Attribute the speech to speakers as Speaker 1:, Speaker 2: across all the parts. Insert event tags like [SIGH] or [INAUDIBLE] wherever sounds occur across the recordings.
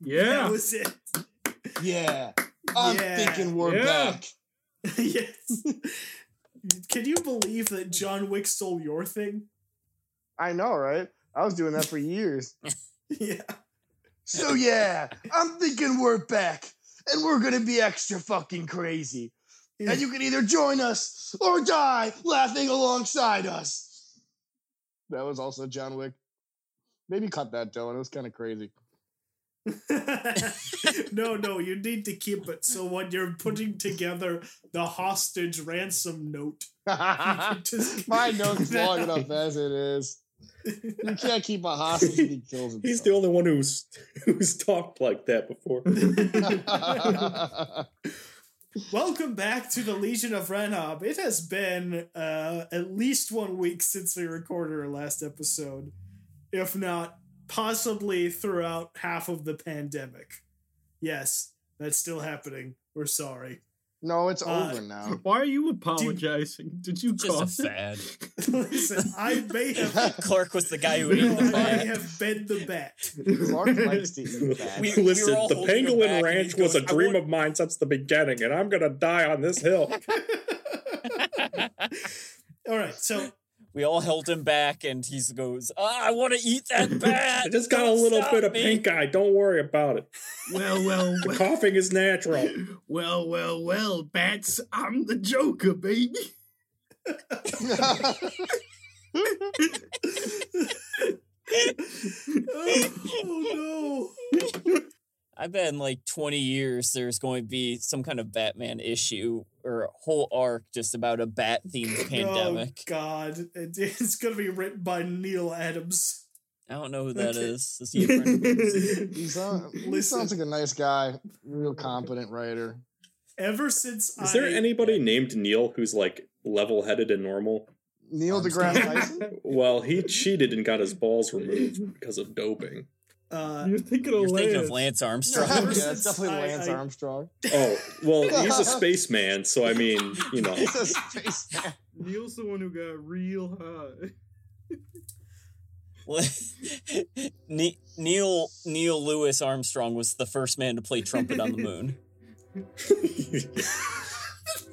Speaker 1: back.
Speaker 2: Yeah.
Speaker 3: That was it.
Speaker 1: Yeah. [LAUGHS] I'm
Speaker 3: Yeah.
Speaker 1: thinking we're
Speaker 2: Yeah.
Speaker 1: back. [LAUGHS]
Speaker 3: yes. Can you believe that John Wick stole your thing?
Speaker 1: I know, right? I was doing that for years. [LAUGHS]
Speaker 3: Yeah.
Speaker 1: So yeah, I'm thinking we're back. And we're gonna be extra fucking crazy. And you can either join us or die laughing alongside us. That was also John Wick. Maybe cut that, Dylan. It was kind of crazy. [LAUGHS]
Speaker 3: no, no, you need to keep it. So when you're putting together the hostage ransom note, you can [LAUGHS] just
Speaker 1: My note's [LAUGHS] long enough as it is. You can't keep a hostage if he kills himself.
Speaker 2: He's the only one who's who's talked like that before.
Speaker 3: Welcome back to the Legion of Renob. It has been uh, at least one week since we recorded our last episode, if not possibly throughout half of the pandemic. Yes, that's still happening. We're sorry.
Speaker 1: no, it's
Speaker 3: Uh,
Speaker 1: over now. [LAUGHS]
Speaker 2: Why are you apologizing? Did you
Speaker 4: Just
Speaker 2: cause
Speaker 4: a fad. [LAUGHS]
Speaker 3: Listen, I may [LAUGHS] have,
Speaker 4: Clark was the guy who ate the
Speaker 3: I have been the bat.
Speaker 1: Clark likes to eat that.
Speaker 4: We- we
Speaker 2: Listen,
Speaker 4: were all
Speaker 2: the
Speaker 4: holding him back
Speaker 2: Pangolin Ranch
Speaker 4: he
Speaker 2: was a dream of mine since the beginning, and I'm gonna die on this hill.
Speaker 3: All right, so
Speaker 4: we all held him back, and he goes, "Ah, "I want to eat that [LAUGHS] bat."
Speaker 2: I just got a
Speaker 4: Don't
Speaker 2: little bit of
Speaker 4: me."
Speaker 2: pink eye. Don't worry about it.
Speaker 5: Well, well, [LAUGHS]
Speaker 2: The
Speaker 5: well,
Speaker 2: coughing is natural. [LAUGHS]
Speaker 5: well, well, well, bats. I'm the Joker, baby.
Speaker 3: oh, no.
Speaker 4: I bet in like 20 years there's going to be some kind of Batman issue or a whole arc just about a bat themed [LAUGHS] oh, pandemic.
Speaker 3: Oh God, it's gonna be written by Neal Adams.
Speaker 4: I don't know who that
Speaker 3: is.
Speaker 4: Is. Is he a? [LAUGHS]
Speaker 1: He, sound, he sounds like a nice guy, real competent writer.
Speaker 3: Ever since
Speaker 2: Is there anybody named Neil who's like level headed and normal?
Speaker 1: Neil deGrasse Tyson. [LAUGHS]
Speaker 2: Well, he cheated and got his balls removed because of doping.
Speaker 3: Uh,
Speaker 5: You're thinking of
Speaker 4: You're thinking of
Speaker 5: Lance.
Speaker 4: Lance Armstrong.
Speaker 1: yeah, it's definitely Lance
Speaker 3: I-
Speaker 1: Armstrong. [LAUGHS]
Speaker 2: Oh, well, he's a spaceman, so I mean, [LAUGHS] you know.
Speaker 1: He's a spaceman.
Speaker 5: Neil's the one who got real high. [LAUGHS]
Speaker 4: Ne- Neil Neil Lewis Armstrong was the first man to play trumpet on the moon.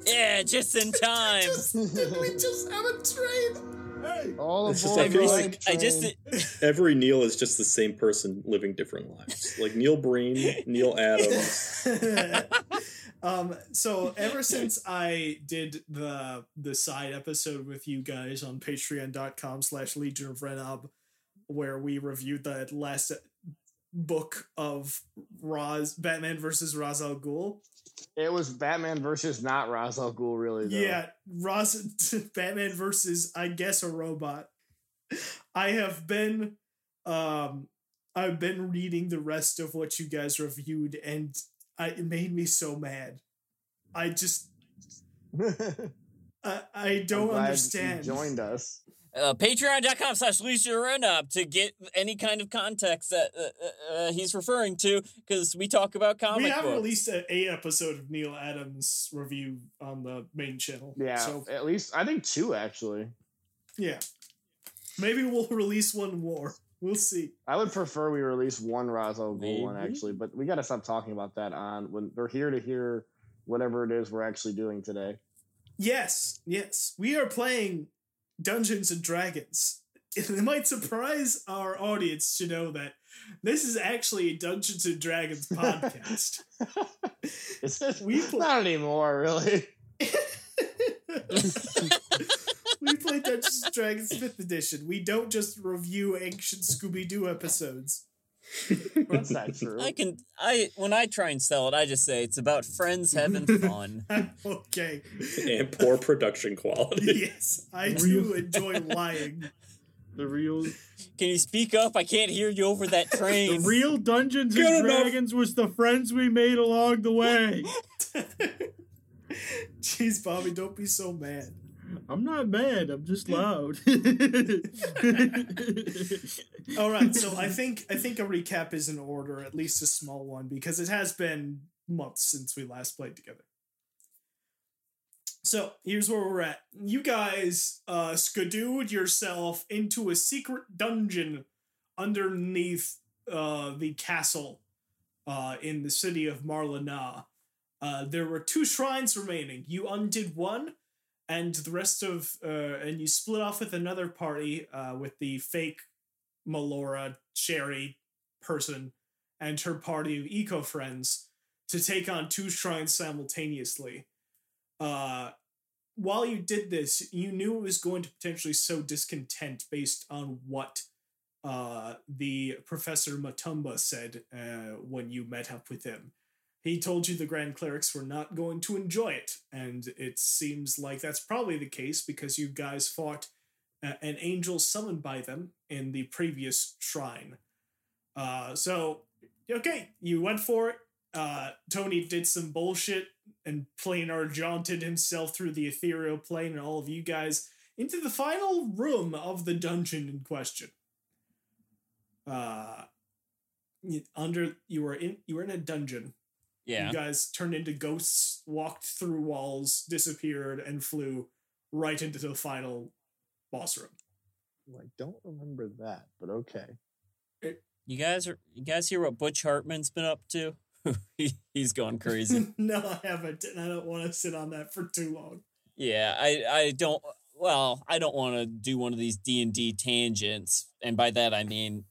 Speaker 4: Yeah, just in time.
Speaker 3: did we just have a train? Hey.
Speaker 1: All
Speaker 2: It's just
Speaker 1: aboard
Speaker 2: I feel like-
Speaker 4: I just. [LAUGHS]
Speaker 2: Every Neil is just the same person living different lives. Like Neil Breen, Neal [LAUGHS] Adams. [LAUGHS]
Speaker 3: um so ever since i did the the side episode with you guys on patreon.com slash legion of renob where we reviewed the last book of Raz Batman versus Ra's al Ghul.
Speaker 1: It was Batman versus not Ra's al Ghul, really. Though.
Speaker 3: Yeah, Raz [LAUGHS] Batman versus I guess a robot. I have been um I've been reading the rest of what you guys reviewed and I, it made me so mad. I just [LAUGHS] I, I don't understand.
Speaker 1: You joined us.
Speaker 4: Uh, Patreon.com slash Legion of Renob to get any kind of context that uh, uh, uh, he's referring to because we talk about comic
Speaker 3: we have
Speaker 4: books.
Speaker 3: released a, a episode of Neal Adams review on the main channel.
Speaker 1: Yeah,
Speaker 3: So
Speaker 1: at least I think two actually.
Speaker 3: yeah. Maybe we'll [LAUGHS] release one more. We'll see.
Speaker 1: I would prefer we release one Ra's al Ghul one actually, but we got to stop talking about that on when we're here to hear whatever it is we're actually doing today.
Speaker 3: Yes, yes. We are playing Dungeons and Dragons. [LAUGHS] It might surprise our audience to know that this is actually a Dungeons and Dragons [LAUGHS] podcast.
Speaker 1: Is it?
Speaker 3: We pl-
Speaker 1: Not anymore, really. [LAUGHS]
Speaker 3: we play Dungeons and Dragons 5th edition. We don't just review ancient Scooby Doo episodes. [LAUGHS]
Speaker 1: That's not [LAUGHS] true.
Speaker 4: I can I when I try and sell it, I just say it's about friends having [LAUGHS] fun.
Speaker 3: okay.
Speaker 2: and poor production quality.
Speaker 3: Yes, I do enjoy lying.
Speaker 5: The real,
Speaker 4: Can you speak up? I can't hear you over that
Speaker 5: the
Speaker 4: train.
Speaker 5: real Dungeons
Speaker 2: Good
Speaker 5: and
Speaker 2: enough.
Speaker 5: Dragons was the friends we made along the way.
Speaker 3: Jeez, Bobby, don't be so mad.
Speaker 5: I'm not mad. I'm just loud. [LAUGHS]
Speaker 3: All right, so I think I think a recap is in order, at least a small one, because it has been months since we last played together. So here's where we're at. You guys uh skadooed yourself into a secret dungeon underneath uh, the castle uh, in the city of Marlana, uh, there were two shrines remaining. You undid one, and the rest of uh, and you split off with another party uh, with the fake Melora Sherry person and her party of eco friends to take on two shrines simultaneously. Uh, while you did this, you knew it was going to potentially sow discontent based on what uh, the Professor Matumba said uh, when you met up with him. He told you the Grand Clerics were not going to enjoy it, and it seems like that's probably the case because you guys fought uh, an angel summoned by them in the previous shrine. Uh, so, okay, you went for it. Uh, Tony did some bullshit and planar jaunted himself through the ethereal plane and all of you guys into the final room of the dungeon in question. Uh, under you were in you were in a dungeon.
Speaker 4: Yeah.
Speaker 3: You guys turned into ghosts, walked through walls, disappeared, and flew right into the final boss room.
Speaker 1: I don't remember that, but okay.
Speaker 4: You guys are you guys hear what Butch Hartman's been up to? [LAUGHS] he, he's gone crazy. [LAUGHS]
Speaker 3: no, I haven't, and I don't want to sit on that for too long.
Speaker 4: yeah, I I don't well, I don't want to do one of these D&D tangents, and by that I mean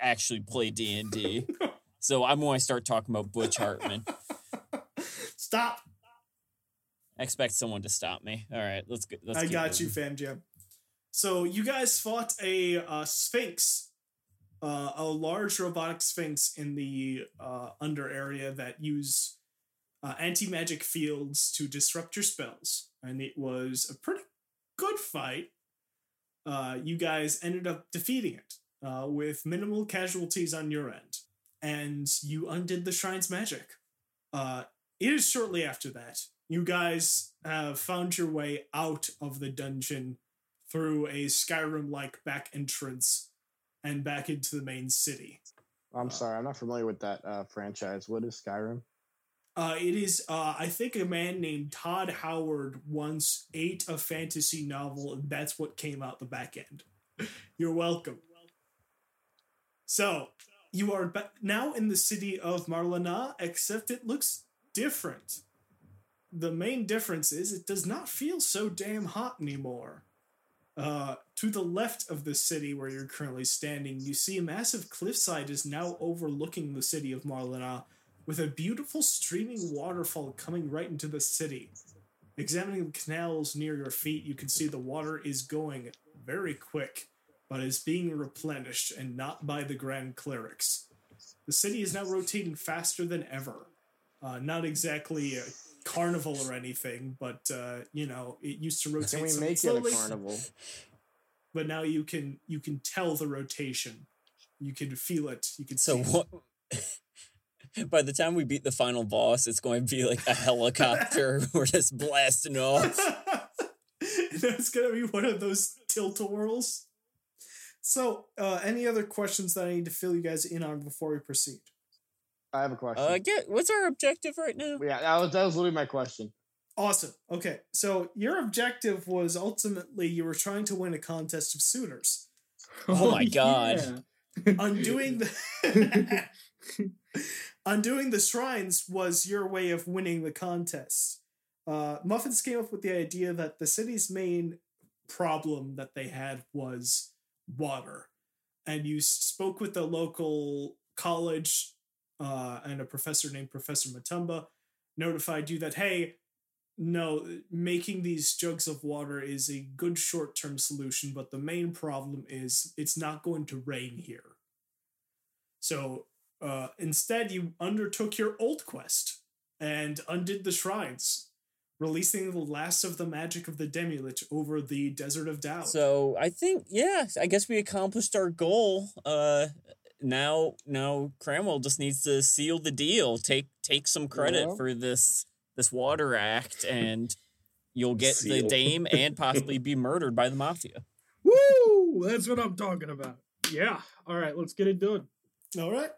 Speaker 4: actually play D&D. [LAUGHS] so I'm going to start talking about Butch Hartman.
Speaker 3: Stop!
Speaker 4: I expect someone to stop me. All right, let's go. Let's
Speaker 3: I got you. Fam Jam. So you guys fought a uh, sphinx, uh, a large robotic sphinx in the uh, under area that used uh, anti magic fields to disrupt your spells, and it was a pretty good fight. Uh, you guys ended up defeating it uh, with minimal casualties on your end, and you undid the shrine's magic. It is shortly after that you guys have found your way out of the dungeon through a Skyrim like back entrance and back into the main city.
Speaker 1: I'm sorry, I'm not familiar with that uh, franchise. What is Skyrim?
Speaker 3: Uh, it is, uh, I think, a man named Todd Howard once ate a fantasy novel, and that's what came out the back end. [LAUGHS] You're welcome. So, you are now in the city of Marlana, except it looks different. The main difference is it does not feel so damn hot anymore. Uh, to the left of the city where you're currently standing, you see a massive cliffside is now overlooking the city of Marlana, with a beautiful streaming waterfall coming right into the city. Examining the canals near your feet, you can see the water is going very quick, but is being replenished and not by the Grand Clerics. The city is now rotating faster than ever. Uh, not exactly a carnival or anything, but uh, you know it used to rotate
Speaker 1: Can we make
Speaker 3: slowly,
Speaker 1: it a carnival?
Speaker 3: but now you can you can tell the rotation. You can feel it. You can
Speaker 4: So
Speaker 3: see
Speaker 4: what? [LAUGHS] By the time we beat the final boss, it's going to be like a helicopter. [LAUGHS] We're just blasting off. [LAUGHS]
Speaker 3: That's gonna be one of those tilt a whirls. So, uh, any other questions that I need to fill you guys in on before we proceed?
Speaker 1: I have a question.
Speaker 4: Uh, get what's our objective right now?
Speaker 1: yeah, that was that was literally my question.
Speaker 3: Awesome. Okay, so your objective was ultimately you were trying to win a contest of suitors. [LAUGHS]
Speaker 4: Oh my God.
Speaker 3: Undoing the [LAUGHS] [LAUGHS] undoing the shrines was your way of winning the contest. Uh, Muffins came up with the idea that the city's main problem that they had was water, and you spoke with the local college uh, and a professor named Professor Matumba notified you that hey, no, making these jugs of water is a good short term solution, but the main problem is it's not going to rain here. So uh, instead, you undertook your old quest and undid the shrines, releasing the last of the magic of the Demilich over the Desert of Doubt.
Speaker 4: So I think, yeah, I guess we accomplished our goal. Uh, now, now Cramwell just needs to seal the deal. Take take some credit
Speaker 1: Yeah.
Speaker 4: for this this water act, and you'll get the dame [LAUGHS] and possibly be murdered by the mafia.
Speaker 5: Woo! That's what I'm talking about. Yeah. All right, let's get it done.
Speaker 3: All right.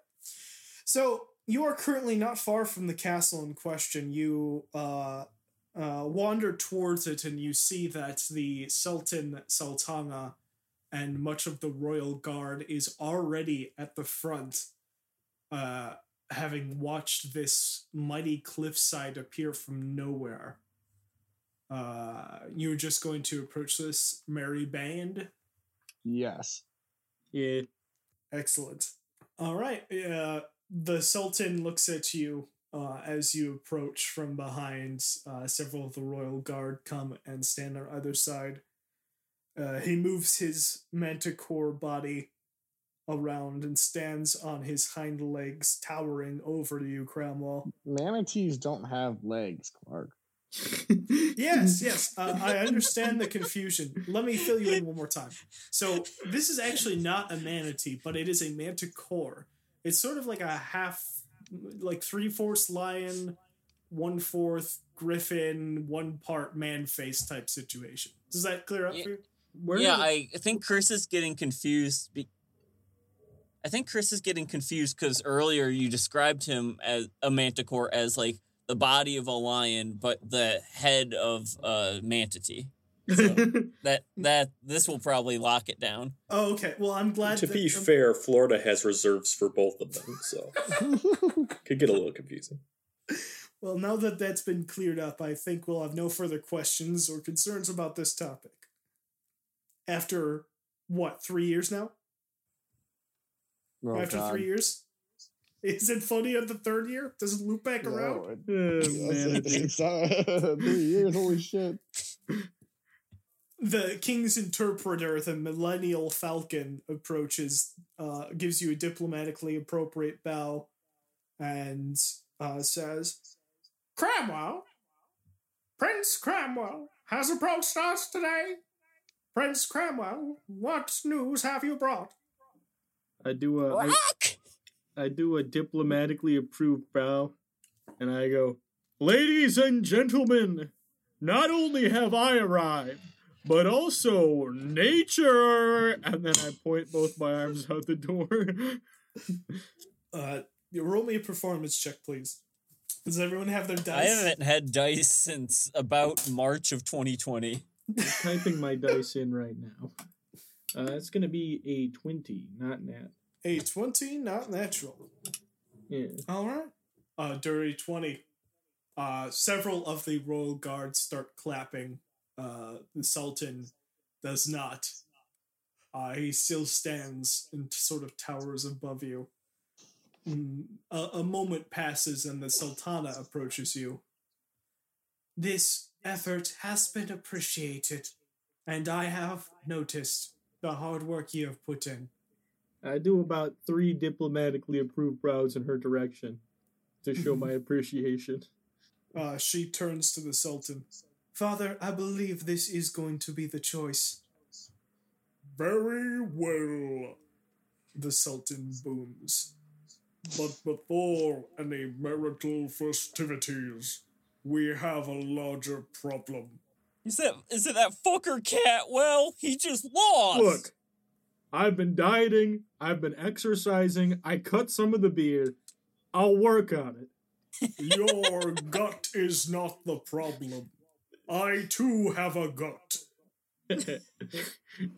Speaker 3: So you are currently not far from the castle in question. You uh, uh, wander towards it, and you see that the Sultan Sultana and much of the royal guard is already at the front uh, having watched this mighty cliffside appear from nowhere. Uh, you're just going to approach this merry band.
Speaker 1: Yes.
Speaker 5: Yeah.
Speaker 3: Excellent. All right. Uh, the Sultan looks at you uh, as you approach from behind. Uh, several of the royal guard come and stand on either side. Uh, he moves his manticore body around and stands on his hind legs, towering over you, Cramwell.
Speaker 1: Manatees don't have legs, Clark. [LAUGHS]
Speaker 3: Yes, yes, uh, I understand the confusion. Let me fill you in one more time. So, this is actually not a manatee, but it is a manticore. It's sort of like a half, like three fourths lion, one fourth griffin, one part man face type situation. Does that clear up
Speaker 4: Yeah.
Speaker 3: for you?
Speaker 5: Where
Speaker 4: yeah, I I think Chris is getting confused. Be- I think Chris is getting confused because earlier you described him as a manticore as like the body of a lion, but the head of a manatee. [LAUGHS] That that this will probably lock it down.
Speaker 3: Oh, okay. Well, I'm glad.
Speaker 2: To
Speaker 3: that-
Speaker 2: be
Speaker 3: um,
Speaker 2: fair, Florida has reserves for both of them, so [LAUGHS] could get a little confusing.
Speaker 3: Well, now that that's been cleared up, I think we'll have no further questions or concerns about this topic. After what, three years now?
Speaker 1: Oh,
Speaker 3: After
Speaker 1: God.
Speaker 3: three years? Is it funny at the third year? Does it loop back
Speaker 1: No,
Speaker 3: around?
Speaker 1: it-
Speaker 5: Oh, [LAUGHS] man.
Speaker 1: it's [LAUGHS] not- [LAUGHS] three years, holy shit.
Speaker 3: The king's interpreter, the millennial falcon, approaches, uh, gives you a diplomatically appropriate bow, and uh, says, Cramwell, Prince Cramwell has approached us today. Prince Cramwell, what news have you brought?
Speaker 5: I do a I, do a diplomatically approved bow, and I go, "Ladies and gentlemen, not only have I arrived, but also nature." And then I point both my arms out the door.
Speaker 3: Uh, you roll me a performance check, please. Does everyone have their dice?
Speaker 4: I haven't had dice since about March of 2020.
Speaker 5: Typing my dice in right now. Uh, it's gonna be a twenty, not nat.
Speaker 3: A 20, not natural.
Speaker 5: Yeah.
Speaker 3: All right. Uh, dirty 20. Uh, several of the royal guards start clapping. Uh, the Sultan does not. Uh, he still stands and sort of towers above you. Mm, a, a moment passes and the Sultana approaches you. This effort has been appreciated, and I have noticed the hard work you have put in.
Speaker 5: I do about three diplomatically approved bows in her direction to show my [LAUGHS] appreciation.
Speaker 3: Uh, she turns to the Sultan. Father, I believe this is going to be the choice. Very well, the Sultan booms. But before any marital festivities, we have a larger problem.
Speaker 4: Is that is it that fucker cat? Well, he just lost.
Speaker 5: Look, I've been dieting, I've been exercising, I cut some of the beard. I'll work on it.
Speaker 3: Your gut is not the problem. I too have a gut. [LAUGHS]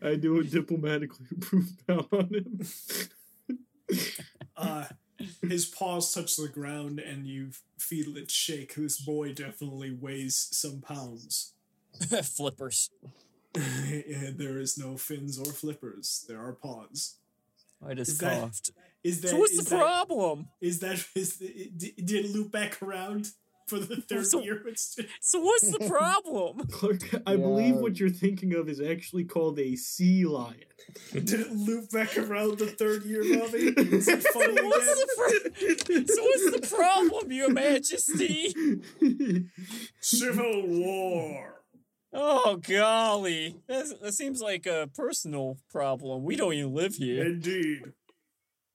Speaker 5: I do a diplomatically [LAUGHS] approved bow on him.
Speaker 3: Uh, his paws touch the ground and you feel it shake. This boy definitely weighs some pounds. [LAUGHS]
Speaker 4: Flippers. [LAUGHS]
Speaker 3: and there is no fins or flippers. There are paws.
Speaker 4: I just
Speaker 3: Is
Speaker 4: coughed.
Speaker 3: Is that
Speaker 4: So what's the
Speaker 3: that-
Speaker 4: problem?
Speaker 3: Is that is did it loop back around for the [LAUGHS] third
Speaker 4: So-
Speaker 3: year?
Speaker 4: So what's the [LAUGHS] problem?
Speaker 5: Clark, I believe what you're thinking of is actually called a sea lion. [LAUGHS]
Speaker 3: Did it loop back around the third year, Bobby? Is it funny
Speaker 4: So what's
Speaker 3: again?
Speaker 4: the fr- so what's the problem, Your Majesty?
Speaker 3: Civil War.
Speaker 4: Oh golly, That's, that seems like a personal problem. We don't even live here.
Speaker 3: Indeed.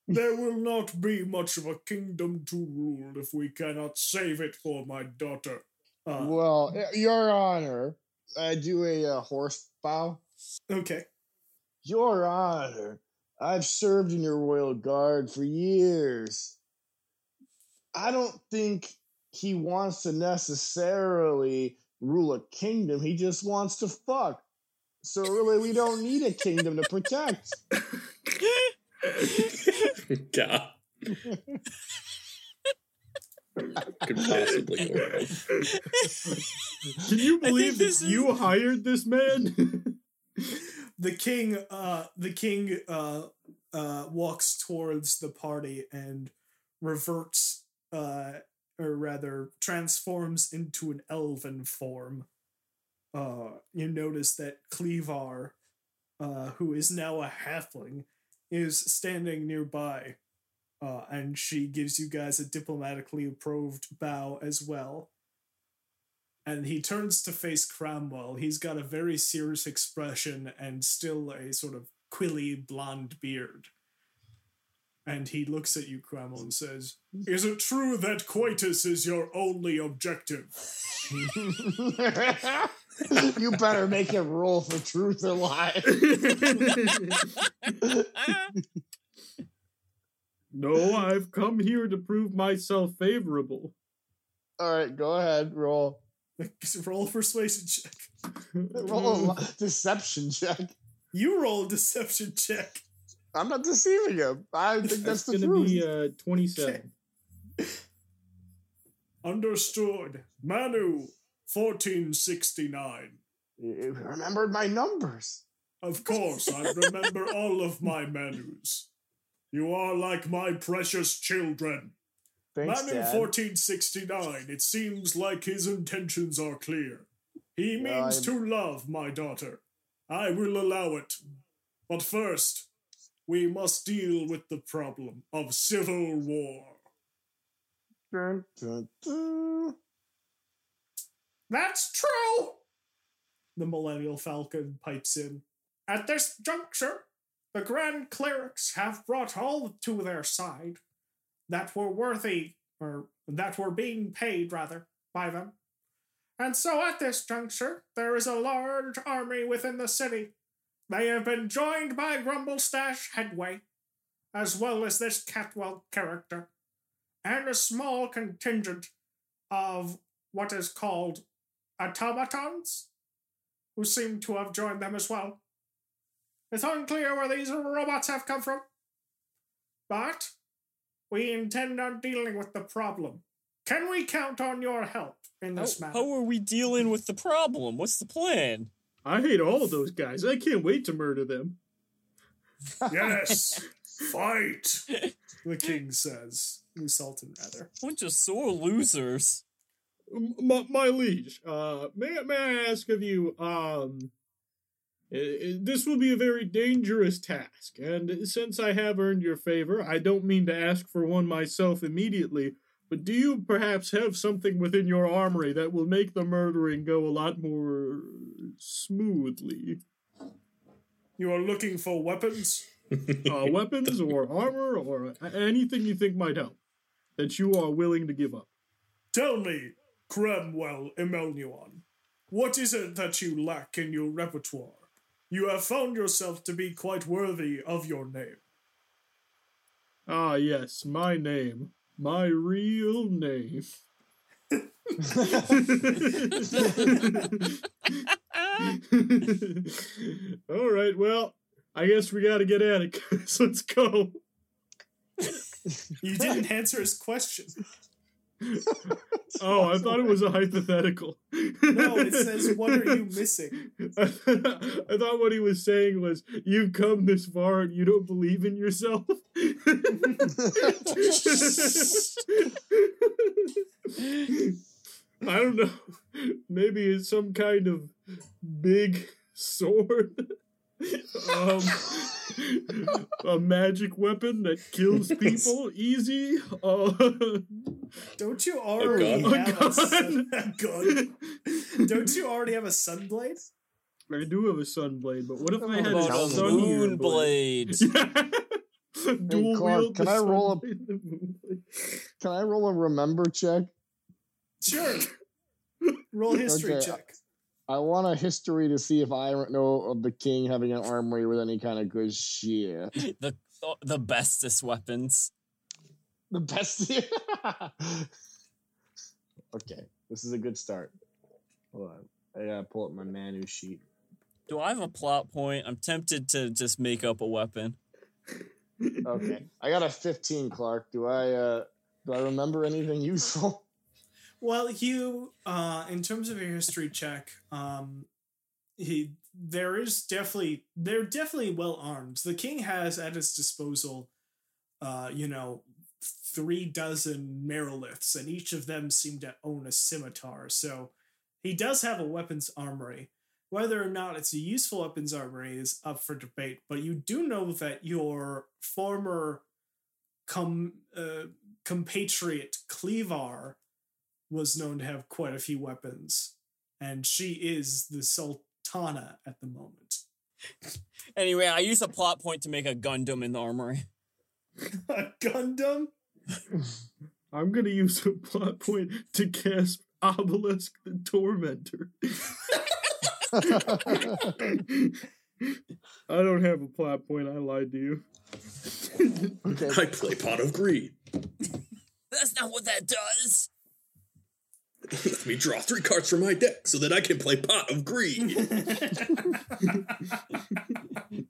Speaker 3: There will not be much of a kingdom to rule if we cannot save it for my daughter. Uh,
Speaker 1: Well, Your Honor, I do a uh, horse bow.
Speaker 3: okay.
Speaker 1: Your Honor, I've served in your royal guard for years. I don't think he wants to necessarily rule a kingdom. He just wants to fuck. So really, we don't need a kingdom to protect. [LAUGHS]
Speaker 2: God. [LAUGHS] Could possibly go wrong.
Speaker 5: Can you believe
Speaker 4: this
Speaker 5: that
Speaker 4: is-
Speaker 5: you hired this man? [LAUGHS]
Speaker 3: the king uh the king uh uh walks towards the party and reverts uh or rather transforms into an elven form uh you notice that cleavar uh who is now a halfling is standing nearby uh and she gives you guys a diplomatically approved bow as well and he turns to face Cramwell. He's got a very serious expression and still a sort of quilly blonde beard. And he looks at you, Cramwell, and says, [LAUGHS] Is it true that coitus is your only objective? [LAUGHS]
Speaker 1: you better make him roll for truth or lie. [LAUGHS]
Speaker 5: no, I've come here to prove myself favorable.
Speaker 1: All right, go ahead, roll.
Speaker 3: roll persuasion check.
Speaker 1: Roll a deception check.
Speaker 3: You roll a deception check.
Speaker 1: I'm not deceiving him. I think that's,
Speaker 5: That's
Speaker 1: the
Speaker 5: gonna
Speaker 1: truth.
Speaker 5: be uh, 27. [LAUGHS]
Speaker 3: Understood. Manu, 1469.
Speaker 1: You remembered my numbers.
Speaker 3: Of course, I remember [LAUGHS] all of my Manus. You are like my precious children.
Speaker 1: Thanks,
Speaker 3: Manu
Speaker 1: Dad.
Speaker 3: 1469, it seems like his intentions are clear. He
Speaker 1: Yeah,
Speaker 3: means
Speaker 1: I'm-
Speaker 3: to love my daughter. I will allow it. But first, we must deal with the problem of civil war.
Speaker 1: Dun, dun, dun.
Speaker 3: That's true! The Millennial Falcon pipes in. At this juncture, the Grand Clerics have brought all to their side that were worthy, or that were being paid, rather, by them. And so at this juncture, there is a large army within the city. They have been joined by Grumblestash Headway, as well as this Catwell character, and a small contingent of what is called automatons, who seem to have joined them as well. It's unclear where these robots have come from, but we intend on dealing with the problem. Can we count on your help in
Speaker 4: How,
Speaker 3: this matter?
Speaker 4: how are we dealing with the problem? What's the plan?
Speaker 5: I hate all of those guys. I can't wait to murder them.
Speaker 3: yes, [LAUGHS] fight! The king says. The Sultan, rather.
Speaker 4: Bunch of sore losers.
Speaker 5: My, my liege, uh, may, may I ask of you, um, i- i- this will be a very dangerous task, and since I have earned your favor, I don't mean to ask for one myself immediately, but do you perhaps have something within your armory that will make the murdering go a lot more smoothly?
Speaker 3: You are looking for weapons? [LAUGHS]
Speaker 5: Uh, weapons or armor or anything you think might help that you are willing to give up?
Speaker 3: Tell me, Cramwell Emelnuon, what is it that you lack in your repertoire? You have found yourself to be quite worthy of your name.
Speaker 5: Ah, yes, my name. My real name. [LAUGHS] All right, well, I guess we gotta get at it. [LAUGHS] Let's go.
Speaker 3: You didn't answer his question. [LAUGHS]
Speaker 5: Oh, I thought it was a hypothetical.
Speaker 3: No, it says, What are you missing? [LAUGHS]
Speaker 5: I thought what he was saying was, You've come this far and you don't believe in yourself. [LAUGHS] I don't know. Maybe it's some kind of big sword. Um, a magic weapon that kills [LAUGHS] people easy. Uh,
Speaker 3: Don't you already
Speaker 2: gun?
Speaker 3: have
Speaker 5: A
Speaker 3: a, sun-
Speaker 5: gun? [LAUGHS]
Speaker 3: a gun? Don't you already have a sunblade?
Speaker 5: I do have a sunblade, but what if I had a
Speaker 4: a
Speaker 5: sun
Speaker 4: moon blade. [LAUGHS]
Speaker 5: Dual
Speaker 1: Clark,
Speaker 5: wield
Speaker 1: can I roll a-
Speaker 5: sunblade and the moon blade.
Speaker 1: Can I roll a remember check?
Speaker 3: Sure. Roll history
Speaker 1: Okay.
Speaker 3: check.
Speaker 1: I want a history to see if I know of the king having an armory with any kind of good shit. [LAUGHS]
Speaker 4: The the bestest weapons.
Speaker 1: The best. [LAUGHS] okay, this is a good start. Hold on. I gotta pull up my Manu sheet.
Speaker 4: Do I have a plot point? I'm tempted to just make up a weapon.
Speaker 1: Okay, I got a 15, Clark. Do I uh do I remember anything useful?
Speaker 3: Well, you, uh, in terms of a history check, um, he there is definitely they're definitely well armed. The king has at his disposal, uh, you know, three dozen Mariliths, and each of them seem to own a scimitar. So he does have a weapons armory. Whether or not it's a useful weapons armory is up for debate, but you do know that your former com, uh, compatriot Cleavar was known to have quite a few weapons, and she is the Sultana at the moment.
Speaker 4: Anyway, I use a plot point to make a Gundam in the armory. [LAUGHS]
Speaker 3: a Gundam? [LAUGHS]
Speaker 5: I'm gonna use a plot point to cast Obelisk the Tormentor. [LAUGHS] I don't have a plot point. I lied to you.
Speaker 1: okay.
Speaker 2: I play Pot of Greed.
Speaker 4: That's not what that does.
Speaker 2: Let me draw three cards from my deck so that I can play Pot of Greed. [LAUGHS]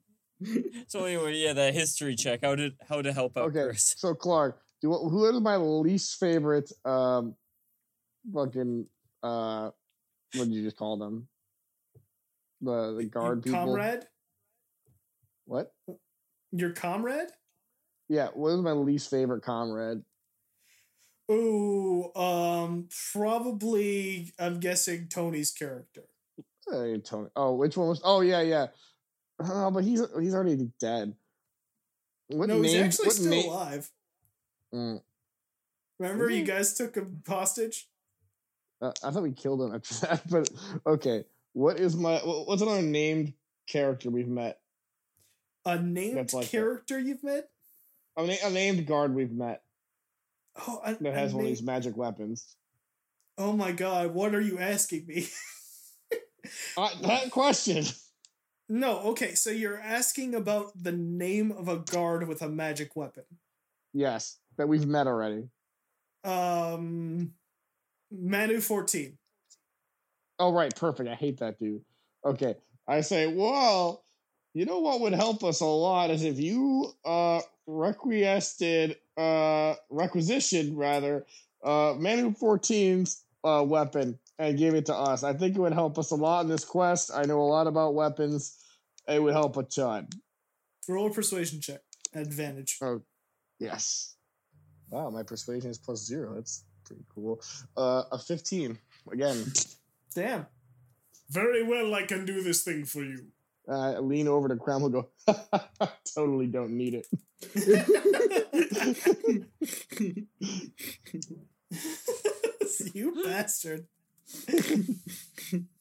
Speaker 4: So anyway, yeah, that history check. How did how to help out
Speaker 1: Okay,
Speaker 4: Chris?
Speaker 1: so Clark, do who is my least favorite um fucking uh what did you just call them? The the guard
Speaker 3: Your
Speaker 1: people.
Speaker 3: comrade?
Speaker 1: What?
Speaker 3: Your comrade?
Speaker 1: Yeah, what is my least favorite comrade?
Speaker 3: Ooh, um, probably. I'm guessing Tony's character.
Speaker 1: Hey, Tony. Oh, which one was? Oh, yeah, yeah. Oh, but he's he's already dead. What
Speaker 3: no, he's actually
Speaker 1: what
Speaker 3: still
Speaker 1: name-
Speaker 3: alive.
Speaker 1: Mm,
Speaker 3: Remember, you guys took him hostage.
Speaker 1: uh, I thought we killed him after [LAUGHS] that, but okay. What is my what's another named character we've met?
Speaker 3: A named
Speaker 1: like that.
Speaker 3: character you've met.
Speaker 1: A, na- a named guard we've met
Speaker 3: Oh, I,
Speaker 1: that
Speaker 3: I
Speaker 1: has one of these magic weapons.
Speaker 3: Oh my god, what are you asking me? [LAUGHS]
Speaker 1: Uh, that question.
Speaker 3: no, okay, so you're asking about the name of a guard with a magic weapon.
Speaker 1: Yes, that we've met already.
Speaker 3: Um, Manu 14.
Speaker 1: Oh, right, perfect. I hate that dude. Okay, I say, well, you know what would help us a lot is if you uh requiested, uh requisitioned rather, uh Manu 14's uh weapon and gave it to us. I think it would help us a lot in this quest. I know a lot about weapons. It would help a ton.
Speaker 3: Roll a persuasion check. Advantage.
Speaker 1: Oh, yes. Wow, my persuasion is plus zero. That's pretty cool. Uh, a 15. Again, [LAUGHS]
Speaker 3: Damn. Very well, I can do this thing for you.
Speaker 1: Uh, lean over to Cramwell go, [LAUGHS] totally don't need it. [LAUGHS]
Speaker 3: you bastard.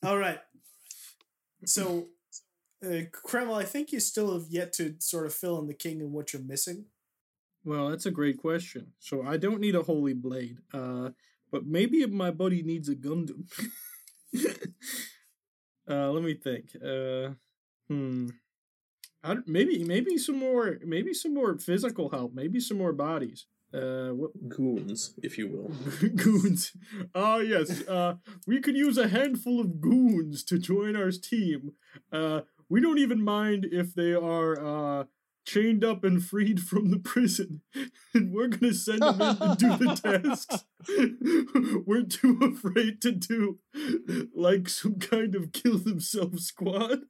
Speaker 3: All right. So, uh, Cramwell, I think you still have yet to sort of fill in the king and what you're missing.
Speaker 5: Well, that's a great question. So I don't need a holy blade, uh, but maybe if my buddy needs a Gundam. [LAUGHS] uh, let me think. Uh, hmm. I maybe maybe some more maybe some more physical help. Maybe some more bodies. Uh, what [LAUGHS]
Speaker 2: Goons, if you will. [LAUGHS]
Speaker 5: goons? Ah, yes. Uh, we could use a handful of goons to join our team. Uh, we don't even mind if they are uh chained up and freed from the prison, [LAUGHS] and we're gonna send them in to do the tasks we're too afraid to do, like some kind of kill themselves squad.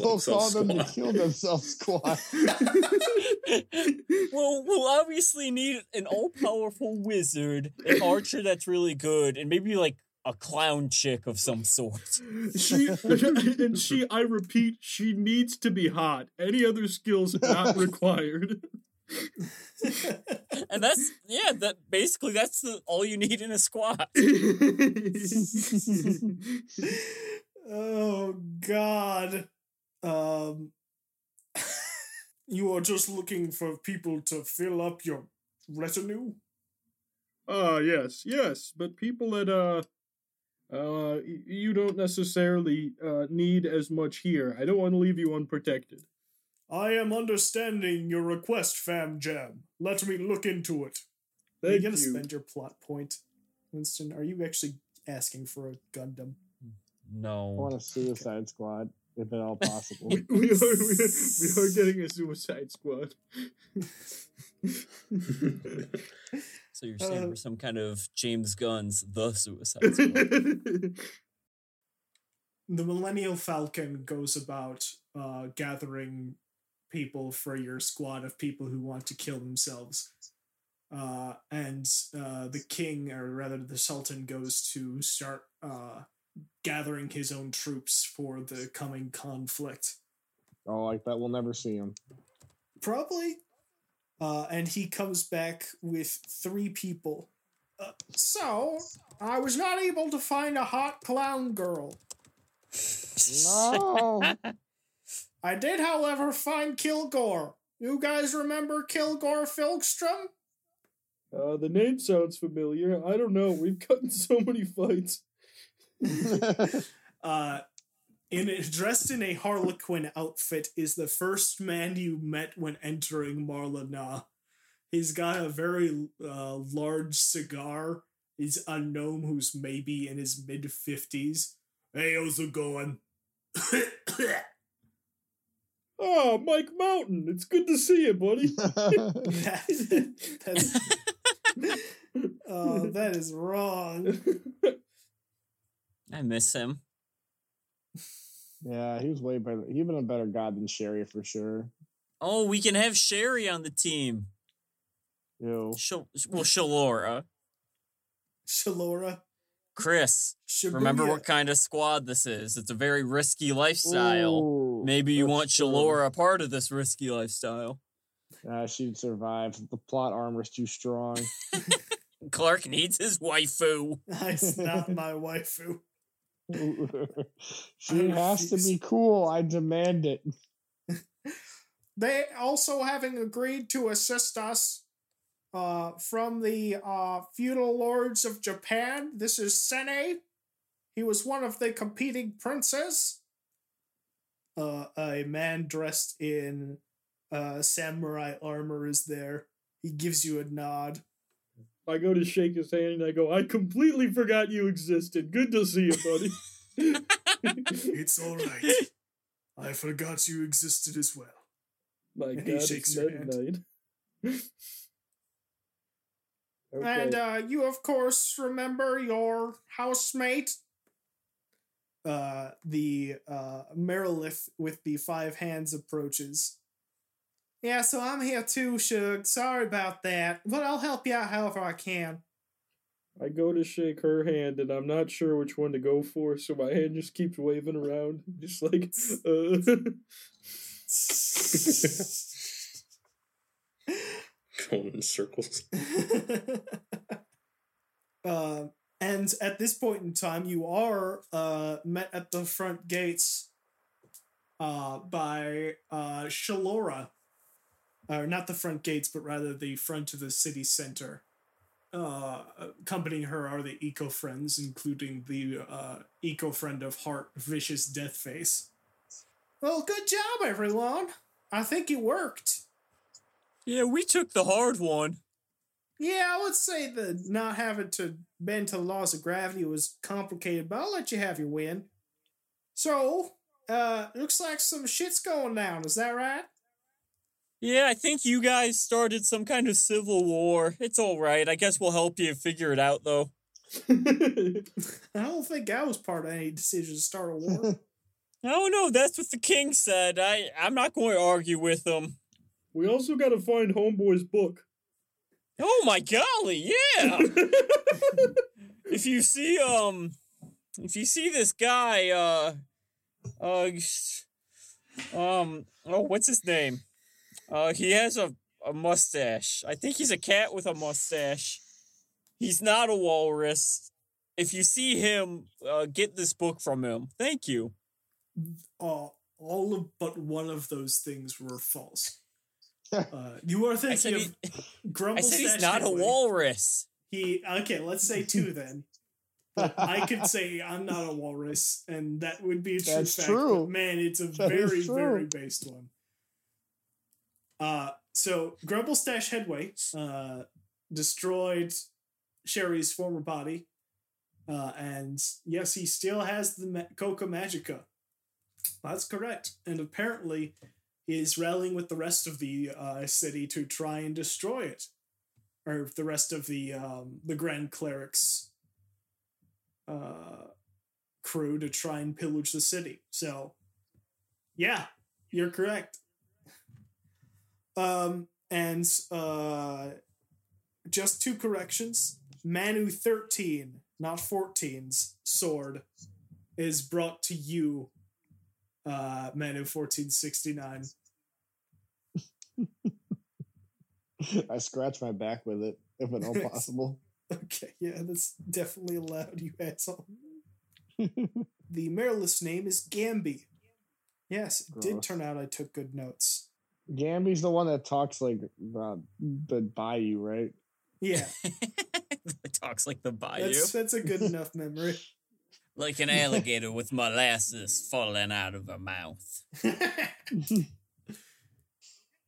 Speaker 1: We'll call them the Kill Themselves Squad. [LAUGHS]
Speaker 4: well, we'll obviously need an all-powerful wizard, an archer that's really good, and maybe like a clown chick of some sort.
Speaker 5: She [LAUGHS] and she, I repeat, she needs to be hot. Any other skills not [LAUGHS] required. [LAUGHS]
Speaker 4: And that's yeah, that basically that's the, all you need in a squad. [LAUGHS]
Speaker 3: oh God. Um [LAUGHS] You are just looking for people to fill up your retinue?
Speaker 5: Ah, yes, yes, but people that uh uh you don't necessarily uh need as much here. I don't want to leave you unprotected.
Speaker 3: I am understanding your request, Fam Jam. Let me look into it. are
Speaker 5: Thank
Speaker 3: you gonna
Speaker 5: you.
Speaker 3: spend your plot point, Winston? Are you actually asking for a Gundam?
Speaker 4: No.
Speaker 1: I want a Suicide Squad. if at all possible. [LAUGHS]
Speaker 5: we, we, are, we, are, we are getting a Suicide Squad. [LAUGHS]
Speaker 4: So you're saying
Speaker 3: Uh,
Speaker 4: we're some kind of James Gunn's The Suicide Squad. [LAUGHS]
Speaker 3: the Millennial Falcon goes about uh, gathering people for your squad of people who want to kill themselves. Uh, and uh, the king, or rather the sultan, goes to start uh, gathering his own troops for the coming conflict.
Speaker 1: oh, like that, we'll never see him.
Speaker 3: Probably. Uh, and he comes back with three people. Uh, so, I was not able to find a hot clown girl. [LAUGHS]
Speaker 1: No.
Speaker 3: I did, however, find Kilgore. You guys remember Kilgore Filkstrom?
Speaker 5: uh, the name sounds familiar. I don't know. We've gotten [LAUGHS] so many fights. [LAUGHS]
Speaker 3: Uh, in dressed in a Harlequin outfit is the first man you met when entering Marlana. He's got a very uh, large cigar. He's a gnome who's maybe in his mid fifties. Hey, how's it going? [COUGHS] [COUGHS]
Speaker 5: Oh, Mike Mountain. It's good to see you, buddy.
Speaker 3: that, [LAUGHS] [LAUGHS] that's, oh, that is wrong.
Speaker 4: I miss him.
Speaker 1: yeah, he was way better. He'd been a better god than Sherry for sure.
Speaker 4: Oh, we can have Sherry on the team.
Speaker 1: Ew.
Speaker 4: Shal- well, Shalora.
Speaker 3: Shalora.
Speaker 4: Chris,
Speaker 3: Shibuya.
Speaker 4: remember what kind of squad this is. It's a very risky lifestyle.
Speaker 1: Ooh,
Speaker 4: Maybe you want
Speaker 1: true.
Speaker 4: Shalora a part of this risky lifestyle.
Speaker 1: Uh, she'd survive. The plot armor is too strong. [LAUGHS] [LAUGHS]
Speaker 4: Clark needs his waifu.
Speaker 3: That's not my waifu. [LAUGHS]
Speaker 1: she
Speaker 3: I
Speaker 1: has to be cool. I demand it.
Speaker 3: They also having agreed to assist us uh, from the uh, feudal lords of Japan. This is Sene. He was one of the competing princes. Uh, a man dressed in uh, samurai armor is there. He gives you a nod.
Speaker 5: I go to shake his hand and I go, I completely forgot you existed. Good to see you, buddy. [LAUGHS]
Speaker 3: It's all right. I forgot you existed as well.
Speaker 5: My
Speaker 3: And he
Speaker 5: God,
Speaker 3: shakes
Speaker 5: it's
Speaker 3: your
Speaker 5: midnight. Okay.
Speaker 3: And uh, you, of course, remember your housemate, uh, the uh, Marilith with the five hands approaches. Yeah, so I'm here too, Shug. Sorry about that, but I'll help you out however I can.
Speaker 5: I go to shake her hand and I'm not sure which one to go for, so my hand just keeps waving around, [LAUGHS] just like, uh, [LAUGHS]
Speaker 2: Going in circles.
Speaker 3: uh, [LAUGHS] and at this point in time, you are uh, met at the front gates uh, by uh, Shalora. Or not the front gates, but rather the front of the city center. Uh, accompanying her are the eco friends, including the uh, eco friend of Heart, Vicious Deathface. Well, good job, everyone. I think it worked.
Speaker 4: Yeah, we took the hard one.
Speaker 3: Yeah, I would say the not having to bend to the laws of gravity was complicated, but I'll let you have your win. So, uh, looks like some shit's going down. Is that right?
Speaker 4: Yeah, I think you guys started some kind of civil war. It's all right. I guess we'll help you figure it out, though. [LAUGHS]
Speaker 3: I don't think I was part of any decision to start a war.
Speaker 4: I don't know. That's what the king said. I I'm not going to argue with him.
Speaker 5: We also gotta find Homeboy's book.
Speaker 4: Oh my golly, yeah. [LAUGHS] if you see um, if you see this guy, uh, uh, um, oh, what's his name? Uh, he has a a mustache. I think he's a cat with a mustache. He's not a walrus. If you see him, uh, get this book from him. Thank you.
Speaker 3: uh, all of but one of those things were false. [LAUGHS] Uh, you are
Speaker 4: I said,
Speaker 3: thinking
Speaker 4: he,
Speaker 3: of [LAUGHS]
Speaker 4: I
Speaker 3: Grumble
Speaker 4: said he's not a walrus.
Speaker 3: He okay, let's say two then. But I could say I'm not a walrus, and that would be a true
Speaker 1: That's
Speaker 3: fact.
Speaker 1: true.
Speaker 3: But man, it's a
Speaker 1: That is
Speaker 3: very, very based one. Uh so Grumble Stash Headway uh destroyed Sherry's former body. Uh and yes, he still has the ma- Coca Magica. That's correct. And apparently, he is rallying with the rest of the uh, city to try and destroy it, or the rest of the um, the Grand Cleric's uh, crew to try and pillage the city. So, yeah, you're correct. Um, and uh, just two corrections. Manu 13, not 14's sword is brought to you, uh, Manu 1469.
Speaker 1: I scratch my back with it if at all possible.
Speaker 3: Okay, yeah, that's definitely allowed, you asshole. the Marilith's name is Gamby. Yes, it did turn out I took good notes.
Speaker 1: Gamby's the one that talks like uh, the bayou, right?
Speaker 3: Yeah, [LAUGHS]
Speaker 4: it talks like the bayou.
Speaker 3: that's that's a good enough memory.
Speaker 4: Like an alligator with molasses falling out of her mouth. [LAUGHS]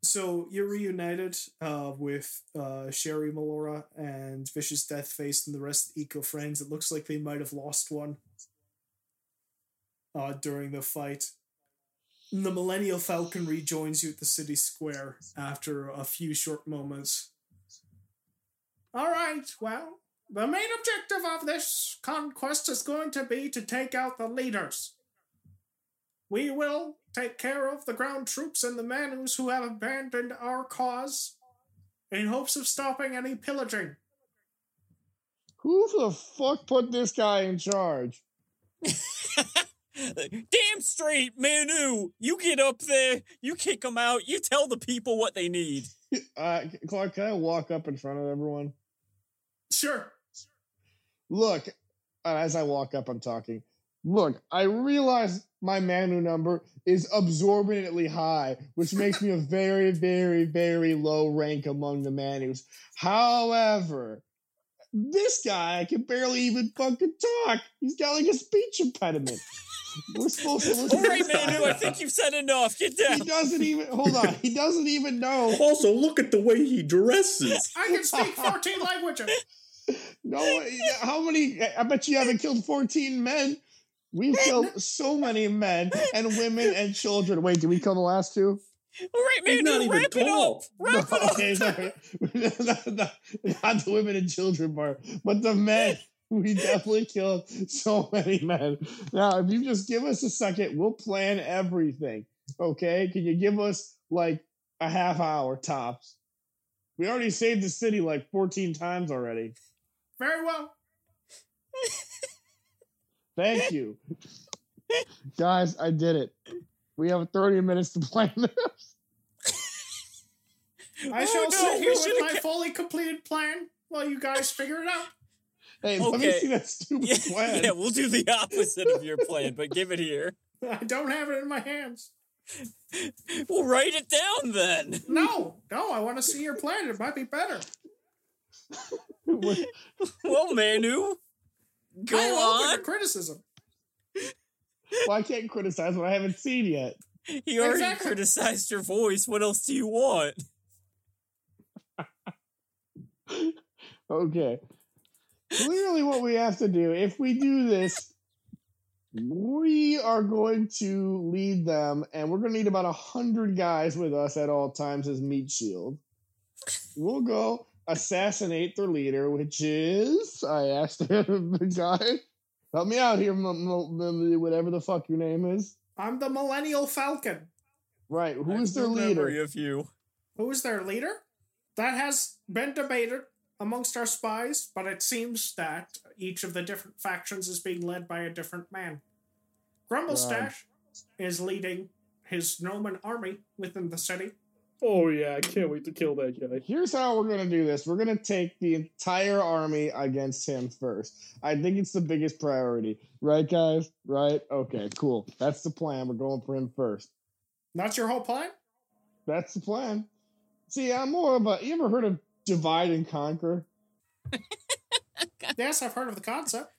Speaker 3: so you're reunited uh, with uh, Sherry Melora and Vicious Deathface and the rest of the Eco Friends. It looks like they might have lost one uh, during the fight. And the Millennial Falcon rejoins you at the city square after a few short moments. All right, well, the main objective of this conquest is going to be to take out the leaders. We will take care of the ground troops and the Manus who have abandoned our cause in hopes of stopping any pillaging.
Speaker 1: Who the fuck put this guy in charge? [LAUGHS]
Speaker 4: Damn straight, Manu! You get up there, you kick them out, you tell the people what they need. [LAUGHS]
Speaker 1: Uh, Clark, can I walk up in front of everyone?
Speaker 3: Sure.
Speaker 1: Look, as I walk up, I'm talking. Look, I realize my Manu number is absorbently high, which makes me a very, very, very low rank among the Manus. However, this guy can barely even fucking talk. He's got like a speech impediment. We're supposed to listen
Speaker 4: All right, Manu, I think you've said enough. Get
Speaker 1: He doesn't even hold on. He doesn't even know.
Speaker 2: Also, look at the way he dresses.
Speaker 3: I can speak 14 languages.
Speaker 1: No, how many? I bet you haven't killed 14 men. We've [LAUGHS] killed so many men and women and children. Wait, did we kill the last two?
Speaker 4: All right,
Speaker 2: He's not
Speaker 4: Manu,
Speaker 2: even
Speaker 4: wrap it up.
Speaker 2: tall.
Speaker 4: Wrap it [LAUGHS] up.
Speaker 1: okay, sorry. not, not- not the women and children part, but the men. We definitely killed so many men. Now, if you just give us a second, we'll plan everything. Okay? Can you give us like a half hour tops? We already saved the city like 14 times already.
Speaker 3: Very well. [LAUGHS]
Speaker 1: Thank you. Guys, I did it. We have 30 minutes to plan this.
Speaker 3: I
Speaker 4: Oh,
Speaker 3: shall
Speaker 4: no,
Speaker 3: sit here with my
Speaker 4: ca-
Speaker 3: fully completed plan while you guys figure it out.
Speaker 1: Hey, let me see that stupid
Speaker 4: Yeah,
Speaker 1: plan.
Speaker 4: yeah, we'll do the opposite of your plan, but give it here. [LAUGHS]
Speaker 3: I don't have it in my hands.
Speaker 4: We'll write it down then.
Speaker 3: No, no, I want to see your plan. It might be better.
Speaker 4: Well, Manu, go
Speaker 3: I am open
Speaker 4: on.
Speaker 3: criticism.
Speaker 1: well, I can't criticize what I haven't seen yet.
Speaker 4: He already
Speaker 3: Exactly.
Speaker 4: criticized your voice. What else do you want? [LAUGHS]
Speaker 1: Okay. Clearly, what we have to do, if we do this, we are going to lead them, and we're going to need about a hundred guys with us at all times as meat shield. We'll go assassinate their leader, which is I asked [LAUGHS] the guy, help me out here, m- m- m- whatever the fuck your name is.
Speaker 3: I'm the Millennial Falcon.
Speaker 1: Right, who's their leader?
Speaker 4: memory of you.
Speaker 3: Who is their leader? That has been debated amongst our spies, but it seems that each of the different factions is being led by a different man. Grumblestash is leading his Roman army within the city.
Speaker 5: Oh yeah, I can't wait to kill that guy.
Speaker 1: Here's how we're gonna do this. We're gonna take the entire army against him first. I think it's the biggest priority. Right, guys? Right? Okay, cool. That's the plan. We're going for him first.
Speaker 3: That's your whole plan?
Speaker 1: That's the plan. See, I'm more of a you ever heard of divide and conquer? [LAUGHS]
Speaker 3: Yes, I've heard of the concept.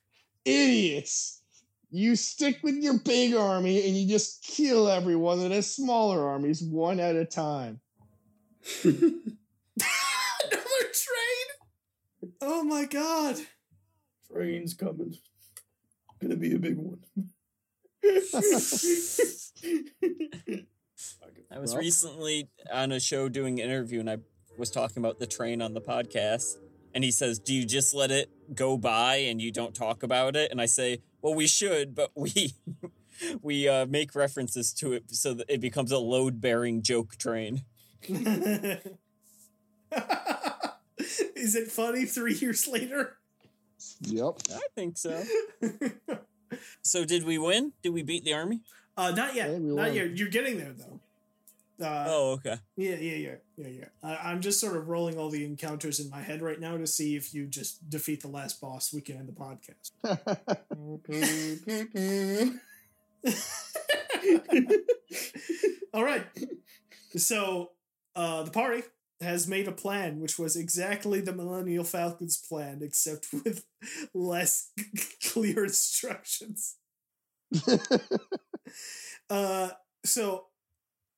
Speaker 1: Idiots. You stick with your big army and you just kill everyone in his smaller armies one at a time.
Speaker 3: Another train? Oh my god.
Speaker 5: Train's coming. Gonna be a big one. [LAUGHS]
Speaker 4: I was recently on a show doing an interview and I was talking about the train on the podcast. And he says, Do you just let it go by and you don't talk about it? And I say, Well, we should, but we [LAUGHS] we uh, make references to it so that it becomes a load bearing joke train.
Speaker 3: Is it funny three years later?
Speaker 1: Yep.
Speaker 4: I think so. [LAUGHS] So did we win? Did we beat the army?
Speaker 3: Uh, not yet.
Speaker 1: Hey, we
Speaker 3: not
Speaker 1: won.
Speaker 3: yet. You're getting there though. Uh,
Speaker 4: Oh, okay.
Speaker 3: Yeah, yeah, yeah, yeah, yeah. I, I'm just sort of rolling all the encounters in my head right now to see if you just defeat the last boss, we can end the podcast. [LAUGHS] [LAUGHS] all right. So uh, the party has made a plan, which was exactly the Millennial Falcon's plan, except [LAUGHS] with less [LAUGHS] clear instructions. [LAUGHS] Uh, so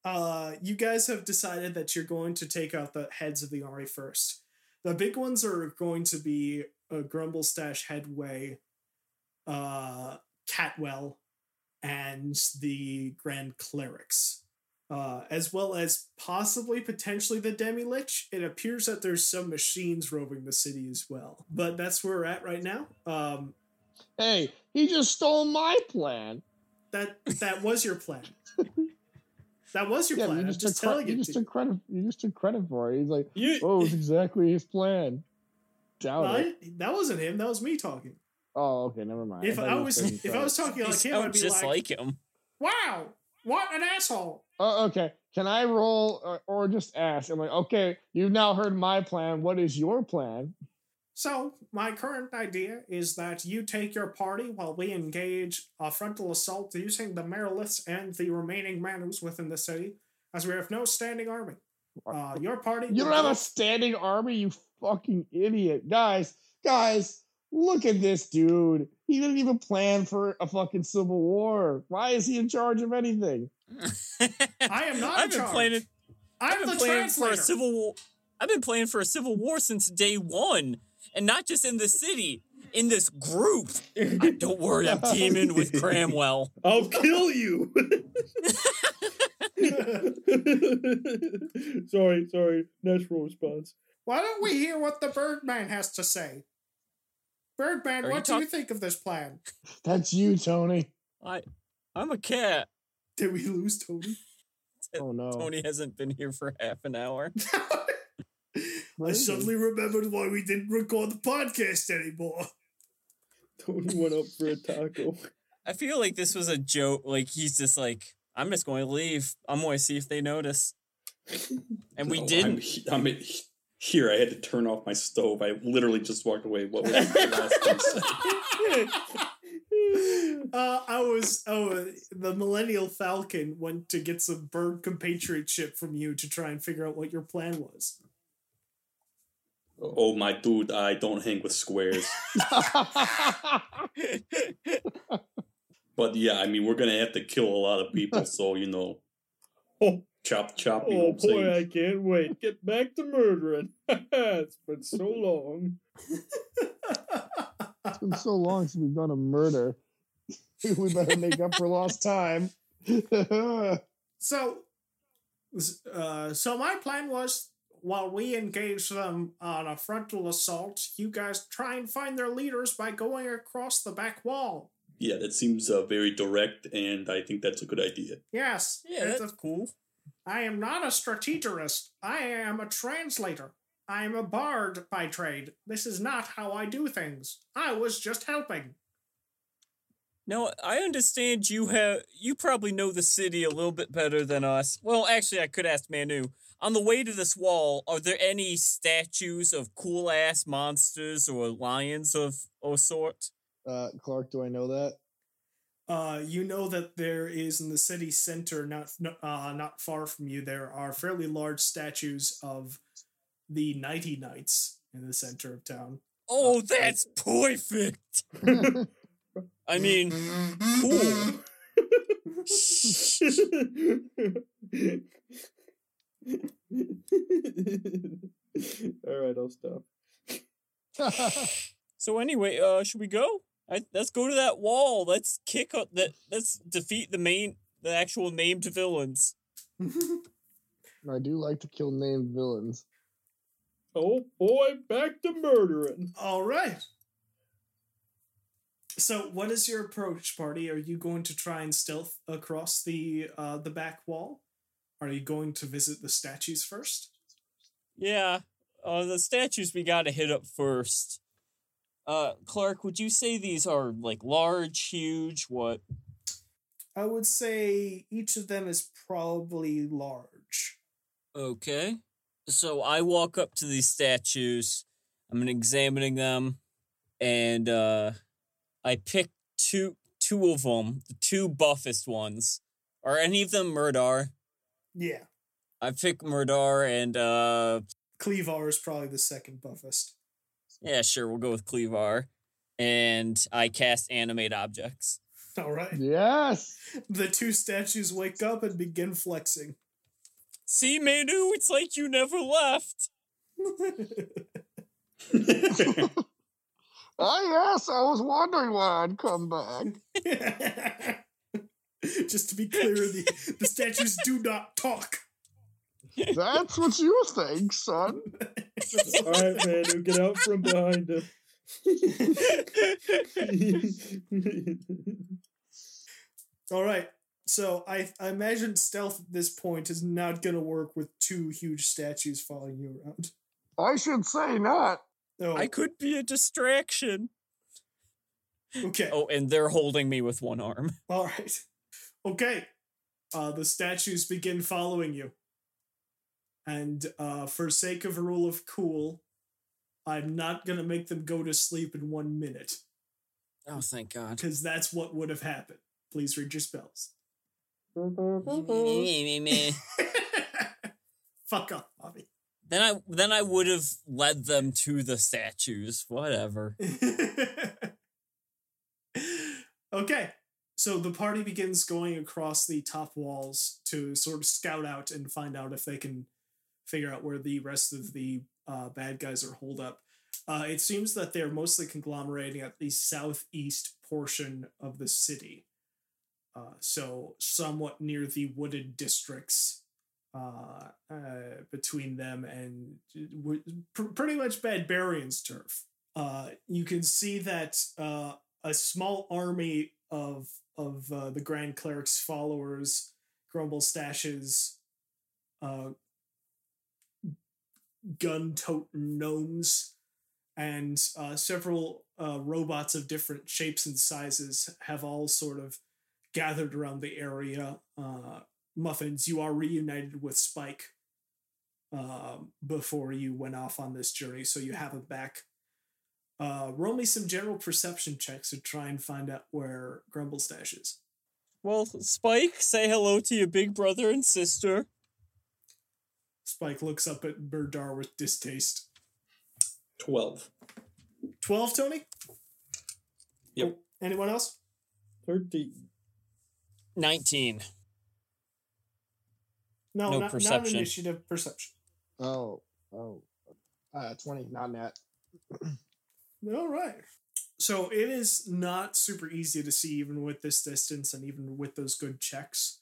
Speaker 3: uh, you guys have decided that you're going to take out the heads of the army first. The big ones are going to be uh, Grumblestash Headway, uh, Catwell, and the Grand Clerics. Uh, as well as possibly potentially the Demi Lich. It appears that there's some machines roving the city as well. But that's where we're at right now. Um,
Speaker 1: hey, he just stole my plan.
Speaker 3: that that was your plan. [LAUGHS] That was your
Speaker 1: Yeah,
Speaker 3: plan.
Speaker 1: you
Speaker 3: I'm
Speaker 1: just,
Speaker 3: just
Speaker 1: took, cre- you
Speaker 3: you.
Speaker 1: just took credit. You just took credit for it. He's like,
Speaker 2: You,
Speaker 1: oh, it's exactly his plan. Doubt
Speaker 3: No,
Speaker 1: it.
Speaker 3: I- that wasn't him. That was me talking.
Speaker 1: Oh, okay, never mind.
Speaker 3: If
Speaker 1: thought
Speaker 3: I was [LAUGHS] if I was talking
Speaker 4: He
Speaker 3: like him, I'd be
Speaker 4: just
Speaker 3: like,
Speaker 4: like him.
Speaker 3: "Wow, what an asshole!"
Speaker 1: Oh, okay. Can I roll or, or just ask? I'm like, okay, you've now heard my plan. What is your plan?
Speaker 3: So my current idea is that you take your party while we engage a frontal assault using the Mariliths and the remaining Manus within the city, as we have no standing army. Uh, your party.
Speaker 1: You don't have a standing army, you fucking idiot. Guys, guys, look at this dude. He didn't even plan for a fucking civil war. Why is he in charge of anything?
Speaker 3: I am not [LAUGHS] in
Speaker 4: I've been
Speaker 3: charge.
Speaker 4: planning.
Speaker 3: I'm
Speaker 4: I've been
Speaker 3: the
Speaker 4: planning for a civil war. I've been planning for a civil war since day one, and not just in the city, in this group. I, [LAUGHS] don't worry, I'm teaming with Cramwell.
Speaker 5: I'll kill you. [LAUGHS] sorry, sorry. Natural response.
Speaker 3: Why don't we hear what the Birdman has to say? Birdman,
Speaker 4: Are you
Speaker 3: what do you think of this plan?
Speaker 1: That's you, Tony.
Speaker 4: I, I'm a cat.
Speaker 3: Did we lose Tony? [LAUGHS]
Speaker 1: Oh no.
Speaker 4: Tony hasn't been here for half an hour. [LAUGHS]
Speaker 3: I suddenly remembered why we didn't record the podcast anymore.
Speaker 5: Tony went up for a taco.
Speaker 4: I feel like this was a joke. Like he's just like, I'm just going to leave. I'm going to see if they notice. And we
Speaker 2: No,
Speaker 4: didn't.
Speaker 2: I'm, I'm in- here. I had to turn off my stove. I literally just walked away. What was the [LAUGHS] last thing said? [LAUGHS]
Speaker 3: Uh, I was oh the Millennial Falcon went to get some bird compatriotship from you to try and figure out what your plan was.
Speaker 2: Oh my dude, I don't hang with squares. [LAUGHS] But yeah, I mean, we're gonna have to kill a lot of people. So you know,
Speaker 5: Oh,
Speaker 2: chop chop.
Speaker 5: Oh
Speaker 2: what I'm
Speaker 5: boy, I can't wait. Get back to murdering. [LAUGHS] it's been so [LAUGHS] long.
Speaker 1: it's been so long since we've done a murder. [LAUGHS] we better make up for lost time.
Speaker 3: So, uh, so my plan was while we engage them on a frontal assault, you guys try and find their leaders by going across the back wall.
Speaker 2: Yeah, that seems uh, very direct, and I think that's a good idea.
Speaker 3: Yes,
Speaker 4: Yeah,
Speaker 3: it's
Speaker 4: that's
Speaker 3: a-
Speaker 4: cool.
Speaker 3: I am not a strategist. I am a translator. I am a bard by trade. This is not how I do things. I was just helping.
Speaker 4: No, I understand you have you probably know the city a little bit better than us. Well, actually, I could ask Manu. On the way to this wall, are there any statues of cool ass monsters or lions of or sort?
Speaker 1: uh, Clark, do I know that?
Speaker 3: Uh, you know that there is in the city center, not uh, not far from you, there are fairly large statues of the Nighty Knights in the center of town.
Speaker 4: Oh, that's perfect. [LAUGHS] I mean, cool.
Speaker 5: All right, I'll stop. [LAUGHS]
Speaker 4: So anyway, uh, should we go? I, let's go to that wall. Let's kick up that. Let's defeat the main, the actual named villains. [LAUGHS]
Speaker 1: I do like to kill named villains.
Speaker 5: Oh boy, back to murdering.
Speaker 3: All right. So, what is your approach, party? Are you going to try and stealth across the uh, the back wall? Are you going to visit the statues first?
Speaker 4: Yeah, uh, the statues we gotta hit up first. Uh, Clark, would you say these are like large, huge? What?
Speaker 3: I would say each of them is probably large.
Speaker 4: Okay. So I walk up to these statues. I'm examining them, and uh, I pick two two of them, the two buffest ones. Are any of them Murdar?
Speaker 3: Yeah.
Speaker 4: I pick Murdar, and uh,
Speaker 3: Cleavar is probably the second buffest.
Speaker 4: Yeah, sure, we'll go with Cleavar. And I cast animate objects.
Speaker 3: All right.
Speaker 1: Yes.
Speaker 3: The two statues wake up and begin flexing.
Speaker 4: See, Manu, it's like you never left. [LAUGHS] [LAUGHS]
Speaker 1: Ah, yes. I was wondering why I'd come back. [LAUGHS]
Speaker 3: Just to be clear, the, the statues do not talk.
Speaker 1: That's what you think, son. [LAUGHS]
Speaker 5: All right, man, who get out from behind him. [LAUGHS]
Speaker 3: All right. So I I imagine stealth at this point is not going to work with two huge statues following you around.
Speaker 1: I should say not.
Speaker 3: Oh,
Speaker 4: I could be a distraction.
Speaker 3: okay.
Speaker 4: Oh, and they're holding me with one arm.
Speaker 3: All right. Okay. Uh, the statues begin following you. And uh, for sake of a rule of cool, I'm not going to make them go to sleep in one minute
Speaker 4: Oh, thank God.
Speaker 3: because that's what would have happened. Please read your spells. [LAUGHS] Fuck off, Bobby.
Speaker 4: Then I then I would have led them to the statues. Whatever. [LAUGHS]
Speaker 3: okay. So the party begins going across the top walls to sort of scout out and find out if they can figure out where the rest of the uh, bad guys are holed up. Uh, it seems that they're mostly conglomerating at the southeast portion of the city. Uh, so somewhat near the wooded districts uh, uh, between them and w- pr- pretty much Badbarian's turf. Uh, you can see that uh, a small army of of uh, the Grand Cleric's followers, Grumble Stashes, uh, gun toting gnomes, and uh, several uh, robots of different shapes and sizes have all sort of gathered around the area. Uh, Muffins, you are reunited with Spike um, before you went off on this journey, so you have him back. Uh, roll me some general perception checks to try and find out where Grumble Stash is.
Speaker 4: Well, Spike, say hello to your big brother and sister.
Speaker 3: Spike looks up at Berdar with distaste.
Speaker 2: 12.
Speaker 3: 12, Tony?
Speaker 2: Yep.
Speaker 3: Oh, anyone else?
Speaker 5: 13.
Speaker 4: 19.
Speaker 3: No,
Speaker 4: No
Speaker 3: not, not
Speaker 4: perception.
Speaker 3: initiative, perception.
Speaker 1: Oh, oh. Uh, 20, not net. [CLEARS THROAT]
Speaker 3: All right. So it is not super easy to see, even with this distance and even with those good checks.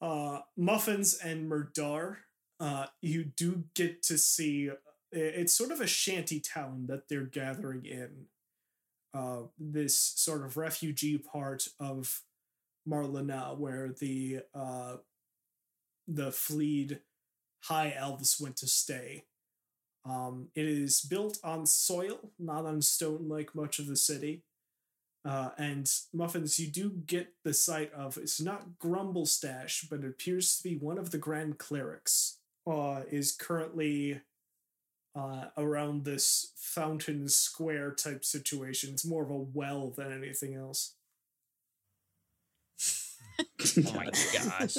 Speaker 3: Uh, Muffins and Murdar, uh, you do get to see. It's sort of a shanty town that they're gathering in. Uh, this sort of refugee part of Marlana, where the uh, the fleed high elves went to stay. Um, it is built on soil, not on stone like much of the city. Uh, and Muffins, you do get the sight of it's not Grumble Stash, but it appears to be one of the Grand Clerics. Uh, is currently uh, around this fountain square type situation. It's more of a well than anything else. [LAUGHS]
Speaker 4: Oh my [LAUGHS] gosh.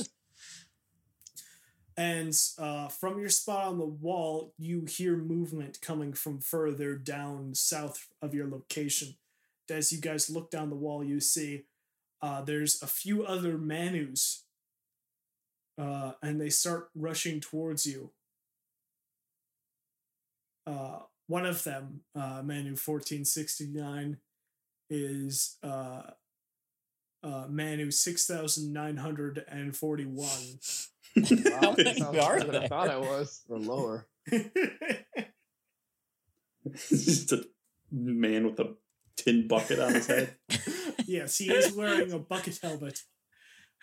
Speaker 3: And uh, from your spot on the wall, you hear movement coming from further down south of your location. As you guys look down the wall, you see uh, there's a few other Manus, uh, and they start rushing towards you. Uh, one of them, uh, Manu 1469, is uh, uh, Manu 6,941.
Speaker 4: How many
Speaker 1: Sounds
Speaker 4: are [LAUGHS]
Speaker 1: better than I thought it was, or lower. [LAUGHS]
Speaker 2: Just a man with a tin bucket on his head.
Speaker 3: yes, he is wearing a bucket helmet.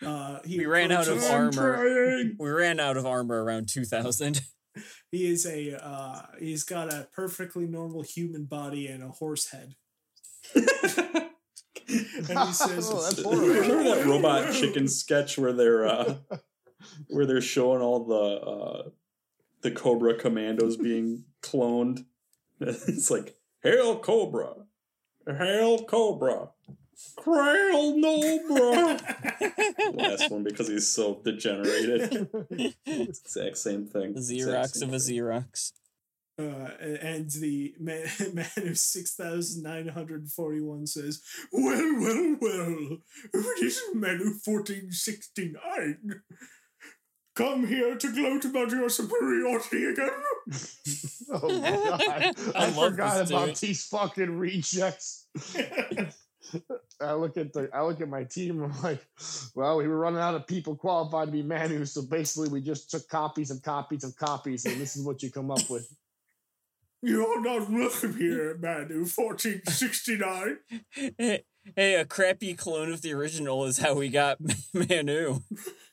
Speaker 3: Uh, he
Speaker 4: We ran out of
Speaker 3: approaches-
Speaker 4: armor. We ran out of armor around 2000. [LAUGHS]
Speaker 3: He is a uh, he's got a perfectly normal human body and a horse head. [LAUGHS] And he [LAUGHS] says,
Speaker 1: Oh, that's
Speaker 2: Remember that robot chicken sketch where they're uh, where they're showing all the uh, the Cobra commandos being cloned? It's like Hail Cobra, Hail Cobra, Crail Nobra. [LAUGHS] Last one because he's so degenerated. Exact same thing.
Speaker 4: Xerox
Speaker 2: same
Speaker 4: of a. Xerox.
Speaker 3: Uh, and the man, [LAUGHS] man of 6,941 says, Well, well, well, if it isn't man of 1469, come here to gloat about your superiority again. [LAUGHS]
Speaker 1: Oh my god! I,
Speaker 4: I love
Speaker 1: forgot
Speaker 4: this
Speaker 1: about
Speaker 4: dude.
Speaker 1: these fucking rejects. I look at the I look at my team. I'm like, well, we were running out of people qualified to be Manu, so basically we just took copies of copies of copies, and this is what you come up with. [LAUGHS]
Speaker 3: You're not welcome here, Manu 1469.
Speaker 4: Hey, hey, a crappy clone of the original is how we got [LAUGHS] Manu.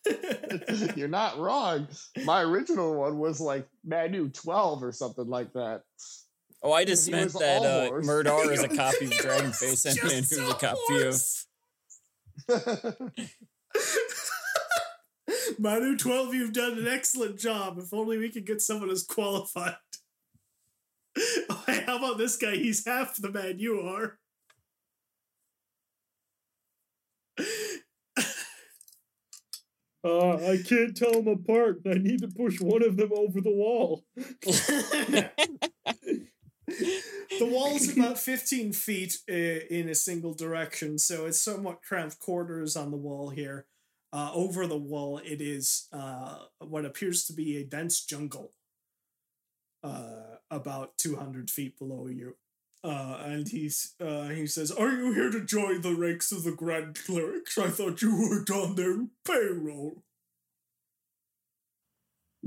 Speaker 4: [LAUGHS]
Speaker 1: You're not wrong. My original one was like Manu 12 or something like that.
Speaker 4: Oh, I just meant that uh. Murdar is a [LAUGHS] copy of
Speaker 3: Dragon
Speaker 4: Face and
Speaker 3: was
Speaker 4: Manu a copy of.
Speaker 3: horse. [LAUGHS] Manu 12, you've done an excellent job. If only we could get someone as qualified. [LAUGHS] How about this guy? He's half the man you are.
Speaker 5: Uh, I can't tell them apart. I need to push one of them over the wall. [LAUGHS]
Speaker 3: the wall's about 15 feet uh, in a single direction, so it's somewhat cramped quarters on the wall here. Uh, over the wall, it is uh, what appears to be a dense jungle, uh, about 200 feet below you. Uh, and he's uh, he says, "Are you here to join the ranks of the Grand Clerics? I thought you worked on their payroll."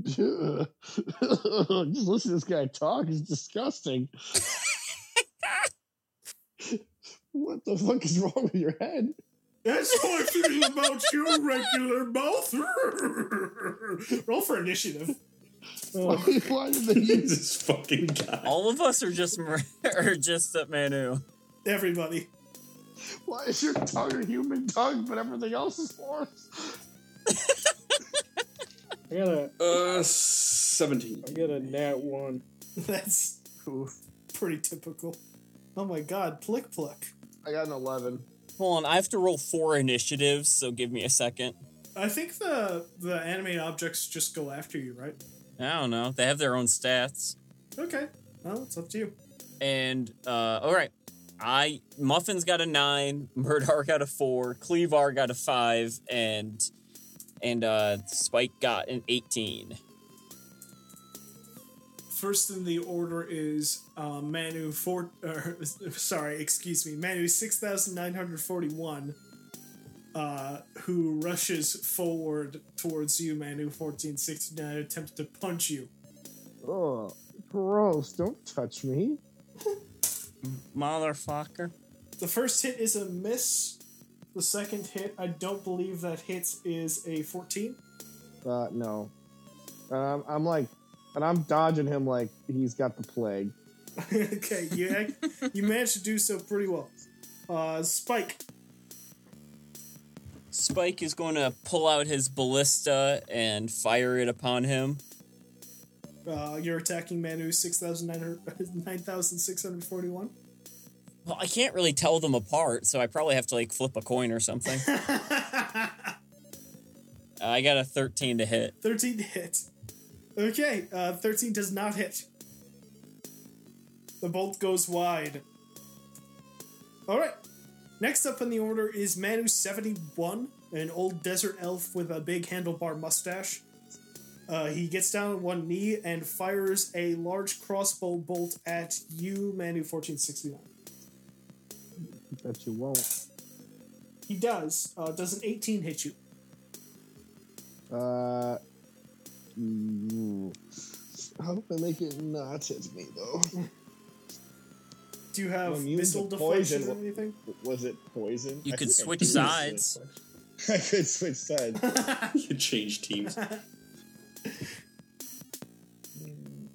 Speaker 3: [LAUGHS]
Speaker 1: Just listen to this guy talk. He's disgusting. [LAUGHS] what the fuck is wrong with your head?
Speaker 3: That's how I feel about your regular mouth. [LAUGHS] Roll for initiative.
Speaker 1: Why, why did they use
Speaker 2: this fucking guy.
Speaker 4: All of us are just Mar- are just at Manu.
Speaker 3: Everybody.
Speaker 1: Why is your tongue a human tongue, but everything else is horse?
Speaker 5: I got a,
Speaker 2: Uh, seventeen.
Speaker 5: I got a nat one. [LAUGHS]
Speaker 3: That's
Speaker 1: Oof.
Speaker 3: pretty typical. Oh my god, Plick Pluck.
Speaker 1: I got an 11.
Speaker 4: Hold on, I have to roll four initiatives, so give me a second.
Speaker 3: I think the the animate objects just go after you, right?
Speaker 4: I don't know. They have their own stats.
Speaker 3: Okay. Well, it's up to you.
Speaker 4: And uh all right. I Muffin's got a nine, [LAUGHS] Murdar got a four, Cleavar got a five, and and uh Spike got an eighteen.
Speaker 3: First in the order is uh, Manu four. Or, [LAUGHS] sorry, excuse me, Manu six thousand nine hundred forty one. Uh, who rushes forward towards you, Manu fourteen sixty nine, attempts to punch you.
Speaker 1: Oh, gross. Don't touch me.
Speaker 4: Motherfucker.
Speaker 3: The first hit is a miss. The second hit, I don't believe that hits is a 14.
Speaker 1: Uh, no. Um, I'm like, and I'm dodging him like he's got the plague. [LAUGHS]
Speaker 3: okay, you [LAUGHS] ac- you managed to do so pretty well. Uh, Spike.
Speaker 4: Spike is going to pull out his ballista and fire it upon him.
Speaker 3: Uh, you're attacking Manu 6,900 [LAUGHS] 9,641.
Speaker 4: Well, I can't really tell them apart, so I probably have to like flip a coin or something. [LAUGHS] Uh, I got a 13 to hit.
Speaker 3: 13 to hit. Okay, uh, 13 does not hit. The bolt goes wide. Alright. Next up in the order is Manu71, an old desert elf with a big handlebar mustache. Uh, he gets down on one knee and fires a large crossbow bolt at you, Manu1469.
Speaker 1: That you won't.
Speaker 3: He does. Uh, does an 18 hit you?
Speaker 1: Uh. Mm, I hope they make it not hit me, though.
Speaker 3: Do you have missile deflection or anything?
Speaker 1: Was it poison?
Speaker 4: You
Speaker 1: I
Speaker 4: could switch
Speaker 1: I
Speaker 4: sides. [LAUGHS]
Speaker 1: I could switch sides. [LAUGHS]
Speaker 2: you could change teams. [LAUGHS]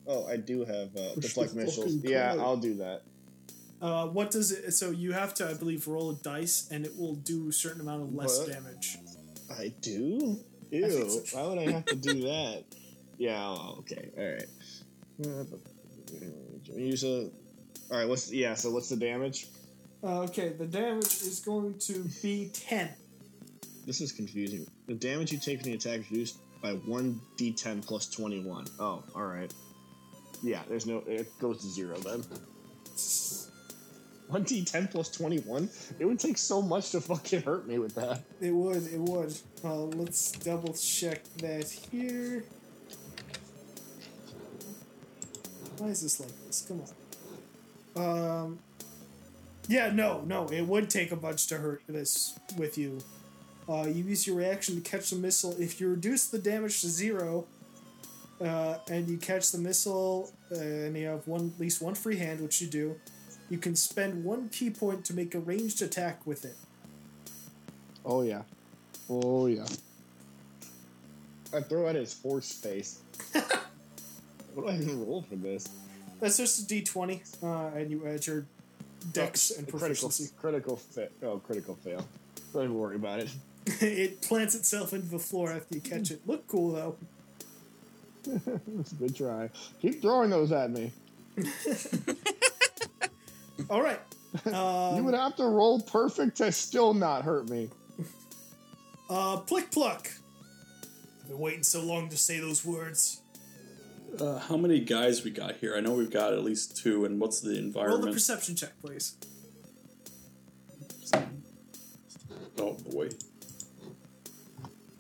Speaker 1: oh, I do have uh, deflect missiles. Yeah, I'll do that.
Speaker 3: Uh, what does it? So you have to, I believe, roll a dice, and it will do a certain amount of less
Speaker 1: What?
Speaker 3: damage.
Speaker 1: I do.
Speaker 3: I
Speaker 1: Ew.
Speaker 3: so.
Speaker 1: Why would I have to do that? Yeah. oh, Okay. All right. Use a. All right. What's yeah? So what's the damage?
Speaker 3: Uh, okay, the damage is going to be 10.
Speaker 1: This is confusing. The damage you take from the attack is reduced by one d10 plus 21. Oh, all right. Yeah. There's no. It goes to zero then. [LAUGHS] One d10 plus 21. It would take so much to fucking hurt me with that.
Speaker 3: It would, it would. Uh, let's double check that here. Why is this like this? Come on. Um. Yeah, no, no. It would take a bunch to hurt this with you. Uh, you use your reaction to catch the missile. If you reduce the damage to zero, uh, and you catch the missile, uh, and you have one at least one free hand, which you do, you can spend one ki point to make a ranged attack with it.
Speaker 1: Oh yeah. Oh yeah. I throw at his horse face. [LAUGHS] what do I even roll for this?
Speaker 3: That's just a D twenty, uh, and you add your dex
Speaker 1: Oh,
Speaker 3: and
Speaker 1: critical,
Speaker 3: proficiency.
Speaker 1: critical fail. Oh, critical fail. Don't even worry about it. [LAUGHS]
Speaker 3: it plants itself into the floor after you catch it. Look cool though.
Speaker 1: It's [LAUGHS] a good try. Keep throwing those at me.
Speaker 3: All right. [LAUGHS]
Speaker 1: you
Speaker 3: Um,
Speaker 1: would have to roll perfect to still not hurt me.
Speaker 3: uh, plick pluck. I've been waiting so long to say those words.
Speaker 2: Uh, how many guys we got here? I know we've got at least two. And what's the environment?
Speaker 3: Roll the perception check, please.
Speaker 2: Oh boy.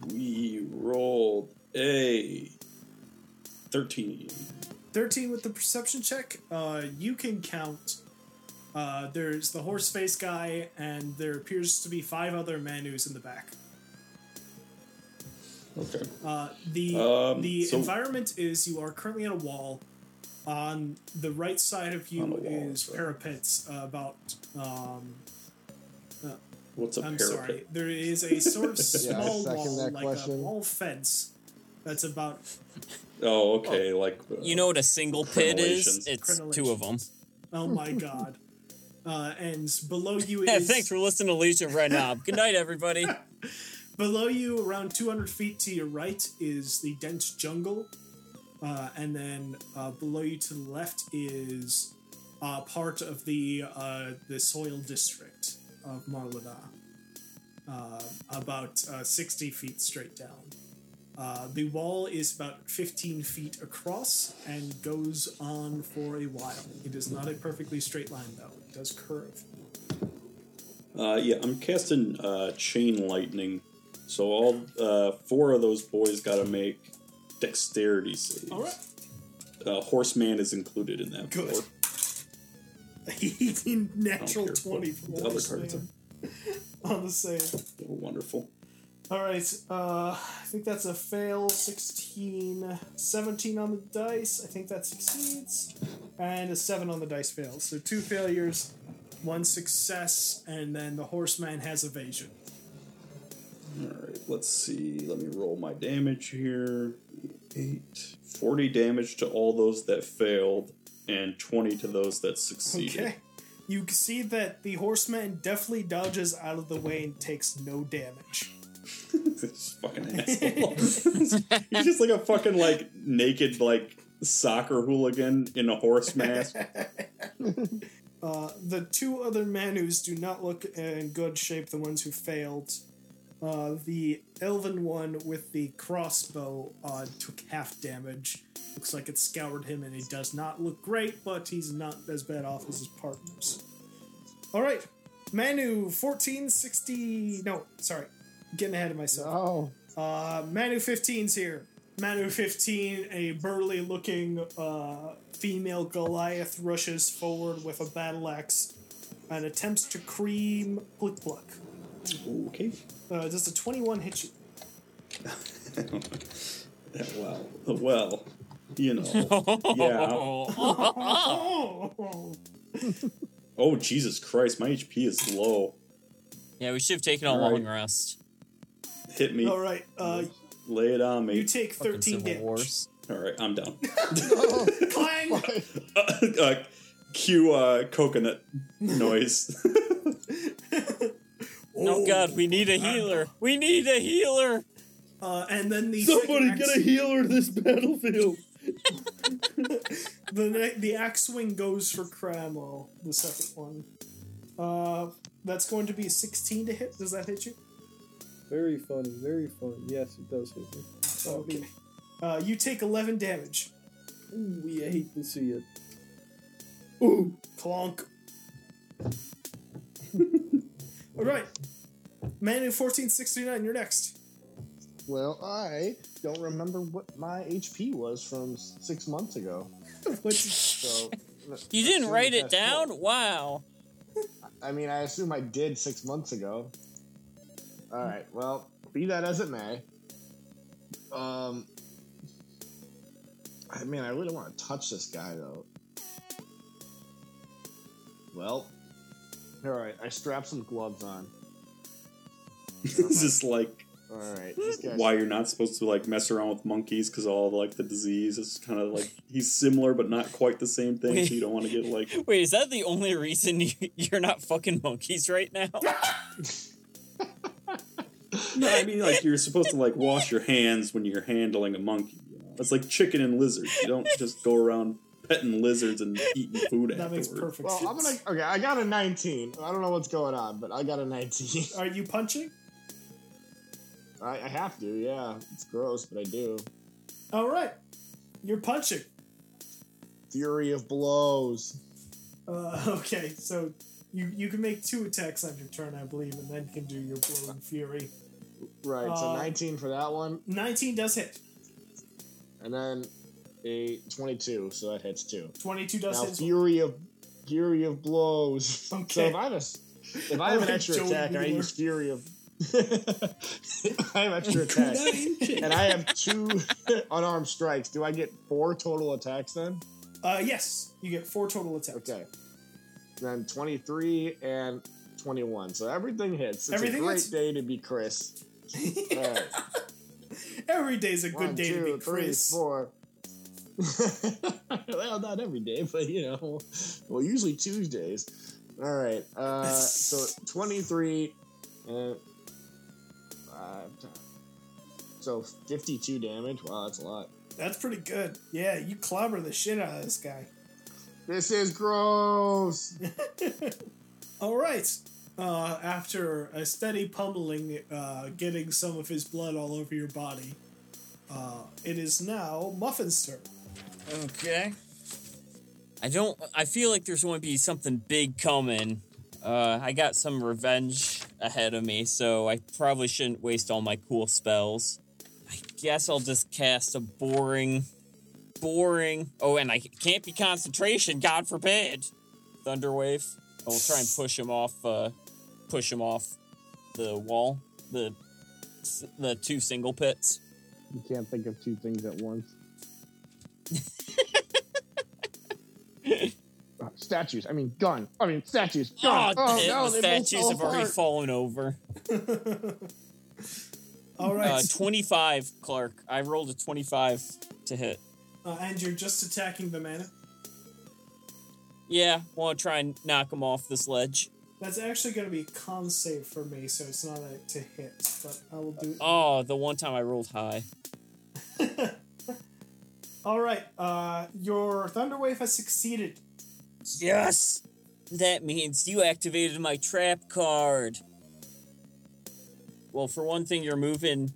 Speaker 2: We rolled a thirteen.
Speaker 3: 13 with the perception check. Uh, you can count. Uh, there's the horse face guy, and there appears to be five other Manus in the back.
Speaker 2: Okay.
Speaker 3: Uh, the
Speaker 2: Um,
Speaker 3: the
Speaker 2: so-
Speaker 3: environment is you are currently at a wall. On the right side of you
Speaker 2: wall,
Speaker 3: is
Speaker 2: sorry.
Speaker 3: parapets uh, about. Um,
Speaker 2: What's a
Speaker 3: I'm
Speaker 2: parapet?
Speaker 3: sorry. There is a [LAUGHS] sort of small
Speaker 1: second
Speaker 3: wall, like
Speaker 1: question.
Speaker 3: a wall fence. That's about
Speaker 2: Oh, okay. Like uh,
Speaker 4: You know what a single pit is? It's two of them.
Speaker 3: oh my god. [LAUGHS] Uh, and below you [LAUGHS]
Speaker 4: Yeah,
Speaker 3: is
Speaker 4: thanks for listening to Legion right [LAUGHS] now. Good night, everybody. [LAUGHS]
Speaker 3: Below you, around 200 feet to your right, is the dense jungle. Uh, and then uh, below you to the left is uh, part of the uh, the soil district of Marlana. Uh, about uh, 60 feet straight down. Uh, the wall is about 15 feet across and goes on for a while. It is not a perfectly straight line, though. It does curve.
Speaker 2: Uh, yeah, I'm casting uh, chain lightning. So all uh, four of those boys got to make dexterity saves.
Speaker 3: All right.
Speaker 2: Uh, Horseman is included in that.
Speaker 3: Good.
Speaker 2: four. [LAUGHS]
Speaker 3: Natural
Speaker 2: care
Speaker 3: 20
Speaker 2: what
Speaker 3: for
Speaker 2: the other
Speaker 3: Horse
Speaker 2: cards
Speaker 3: Man. [LAUGHS] on the save.
Speaker 2: Oh, wonderful.
Speaker 3: All right, uh, I think that's a fail. 16, 17 on the dice. I think that succeeds. And a 7 on the dice fails. So two failures, one success, and then the horseman has evasion.
Speaker 2: All right, let's see. Let me roll my damage here. Eight. 40 damage to all those that failed, and 20 to those that succeeded.
Speaker 3: Okay. You can see that the horseman definitely dodges out of the way and takes no damage. [LAUGHS]
Speaker 2: fucking [LAUGHS] asshole. He's just like a fucking like naked like soccer hooligan in a horse mask. [LAUGHS]
Speaker 3: Uh, the two other Manus do not look in good shape, the ones who failed. Uh, the elven one with the crossbow uh, took half damage. Looks like it scoured him, and he does not look great, but he's not as bad off as his partners. All right, Manu, 1460. No, sorry. Getting ahead of myself.
Speaker 1: Oh,
Speaker 3: Uh, Manu 15's here. Manu 15, a burly looking uh, female Goliath, rushes forward with a battle axe and attempts to cream Plick Pluck.
Speaker 2: Okay.
Speaker 3: Uh, does a 21 hit you? [LAUGHS]
Speaker 2: Well, well, you know. Yeah. [LAUGHS]
Speaker 3: Oh!
Speaker 2: Jesus Christ, my HP is low.
Speaker 4: yeah, we should have taken a
Speaker 2: All
Speaker 4: long rest.
Speaker 2: Hit me.
Speaker 3: All right, uh,
Speaker 2: Lay it on me.
Speaker 3: you take 13
Speaker 4: Civil
Speaker 3: damage.
Speaker 4: Wars.
Speaker 2: All right, I'm down. [LAUGHS] [LAUGHS]
Speaker 3: Clang!
Speaker 2: uh, cue uh, coconut noise. [LAUGHS]
Speaker 4: Oh god, we need a healer. We need a healer.
Speaker 3: Uh, and then the
Speaker 5: Somebody
Speaker 3: second
Speaker 5: get a healer to this battlefield.
Speaker 3: the ne- the axe swing goes for Cramwell, the second one. Uh, that's going to be a 16 to hit. Does that hit you?
Speaker 5: Very funny, very funny. Yes, it does hit me.
Speaker 3: Okay. Uh, you take 11 damage.
Speaker 5: Ooh, I hate to see it. Ooh,
Speaker 3: Clonk. [LAUGHS] All right. Manu 1469, you're next.
Speaker 1: Well, I don't remember what my HP was from six months ago. [LAUGHS] So [LAUGHS]
Speaker 4: You didn't write it down?
Speaker 1: full.
Speaker 4: Wow.
Speaker 1: I mean, I assume I did six months ago. All right. Well, be that as it may. Um. I mean, I really want to touch this guy though. Well, all right. I strap some gloves on. [LAUGHS]
Speaker 2: this is like
Speaker 1: All right.
Speaker 2: Why you're not supposed to like mess around with monkeys because all like the disease is kind of like he's similar but not quite the same thing. So you don't want to get like [LAUGHS]
Speaker 4: Wait, is that the only reason you, [LAUGHS] you're not fucking monkeys right now?
Speaker 2: No, I mean like you're supposed to like wash your hands when you're handling a monkey. You know? It's like chicken and lizards. You don't just go around petting lizards and eating food at.
Speaker 3: that
Speaker 2: afterwards.
Speaker 3: makes perfect
Speaker 1: Well,
Speaker 3: sense.
Speaker 1: I'm gonna. Okay, I got a 19. I don't know what's going on, but I got a 19.
Speaker 3: Are you punching?
Speaker 1: I, I have to. Yeah, it's gross, but I do.
Speaker 3: All right. You're punching.
Speaker 1: Fury of blows.
Speaker 3: Uh, [LAUGHS] okay, so you you can make two attacks on your turn, I believe, and then can do your blowing fury.
Speaker 1: Right. so
Speaker 3: Uh,
Speaker 1: 19 for that one,
Speaker 3: 19 does hit.
Speaker 1: and then a 22, so that hits two.
Speaker 3: 22 does
Speaker 1: now
Speaker 3: hit.
Speaker 1: fury of fury of blows. [LAUGHS] So if I have a, if I have an [LAUGHS] extra
Speaker 3: Joey
Speaker 1: attack I use fury of, [LAUGHS] I have extra attack and I have two unarmed strikes. Do I get four total attacks then?
Speaker 3: Uh, yes, you get four total attacks.
Speaker 1: Okay. Then 23 and 21. So everything hits. It's
Speaker 3: Everything
Speaker 1: a great
Speaker 3: hits?
Speaker 1: day to be Chris. Alright.
Speaker 3: Every day's a good
Speaker 1: One,
Speaker 3: day to
Speaker 1: two,
Speaker 3: be
Speaker 1: three,
Speaker 3: Chris.
Speaker 1: four. [LAUGHS] well, not every day, but you know, well, usually Tuesdays. All right. Uh, so [LAUGHS] 23 and five times. So 52 damage. Wow, that's a lot.
Speaker 3: That's pretty good. Yeah, you clobber the shit out of this guy.
Speaker 1: This is gross. [LAUGHS]
Speaker 3: All right. Uh, after a steady pummeling, uh, getting some of his blood all over your body, uh, it is now Muffin's turn.
Speaker 4: Okay. I don't. I feel like there's going to be something big coming. Uh, I got some revenge ahead of me, so I probably shouldn't waste all my cool spells. I guess I'll just cast a boring, boring. Oh, and I can't be concentration. God forbid. Thunderwave. I will try and push him off. Uh, push him off the wall. The the two single pits.
Speaker 1: You can't think of two things at once. [LAUGHS] Uh, statues. I mean, gun. I mean, statues. Gun.
Speaker 4: Oh, damn,
Speaker 1: no,
Speaker 4: the statues
Speaker 1: fell
Speaker 4: have already fallen over. [LAUGHS]
Speaker 3: All right.
Speaker 4: Uh, 25, Clark. I rolled a 25 to hit.
Speaker 3: Uh, and you're just attacking the mana.
Speaker 4: Yeah, want to try and knock him off this ledge.
Speaker 3: That's actually going to be con save for me, so it's not a to hit, but I will do it.
Speaker 4: Oh, the one time I rolled high. [LAUGHS]
Speaker 3: All right. Uh, your Thunderwave has succeeded.
Speaker 4: Yes! That means you activated my trap card. Well, for one thing, you're moving.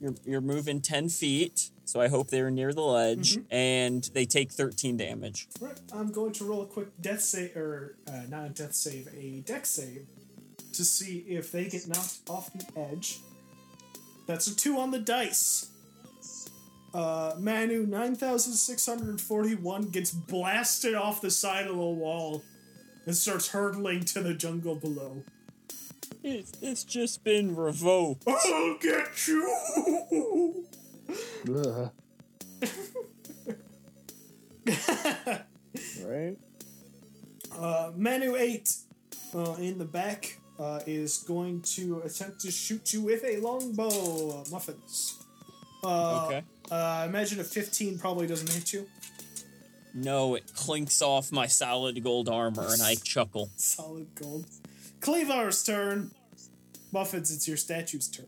Speaker 4: You're you're moving ten feet, so I hope they're near the ledge, and they take thirteen damage.
Speaker 3: Right. I'm going to roll a quick death save, or uh, not a death save, a deck save, to see if they get knocked off the edge. That's a two on the dice. Uh, Manu, 9,641 gets blasted off the side of the wall. and starts hurtling to the jungle below.
Speaker 4: It's, it's just been revoked.
Speaker 3: I'll get you!
Speaker 1: Ugh. [LAUGHS] right?
Speaker 3: uh, Manu 8 uh, in the back uh, is going to attempt to shoot you with a longbow, uh, Muffuns. Uh,
Speaker 4: Okay.
Speaker 3: uh, I imagine a 15 probably doesn't hit you.
Speaker 4: No, it clinks off my solid gold armor, and I chuckle. [LAUGHS]
Speaker 3: Solid gold. Cleavar's turn. Muffuns, it's your statue's turn.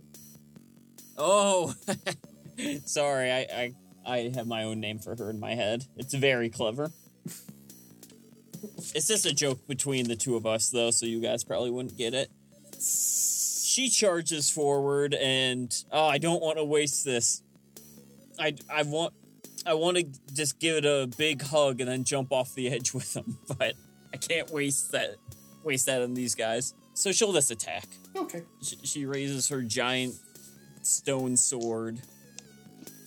Speaker 4: Oh, [LAUGHS] [LAUGHS] sorry. I, I I have my own name for her in my head. It's very clever. It's just a joke between the two of us, though, so you guys probably wouldn't get it. She charges forward, and oh, I don't want to waste this. I I want I want to just give it a big hug and then jump off the edge with them, [LAUGHS] but I can't waste that waste that on these guys. So she'll just attack
Speaker 3: Okay.
Speaker 4: she, she raises her giant stone sword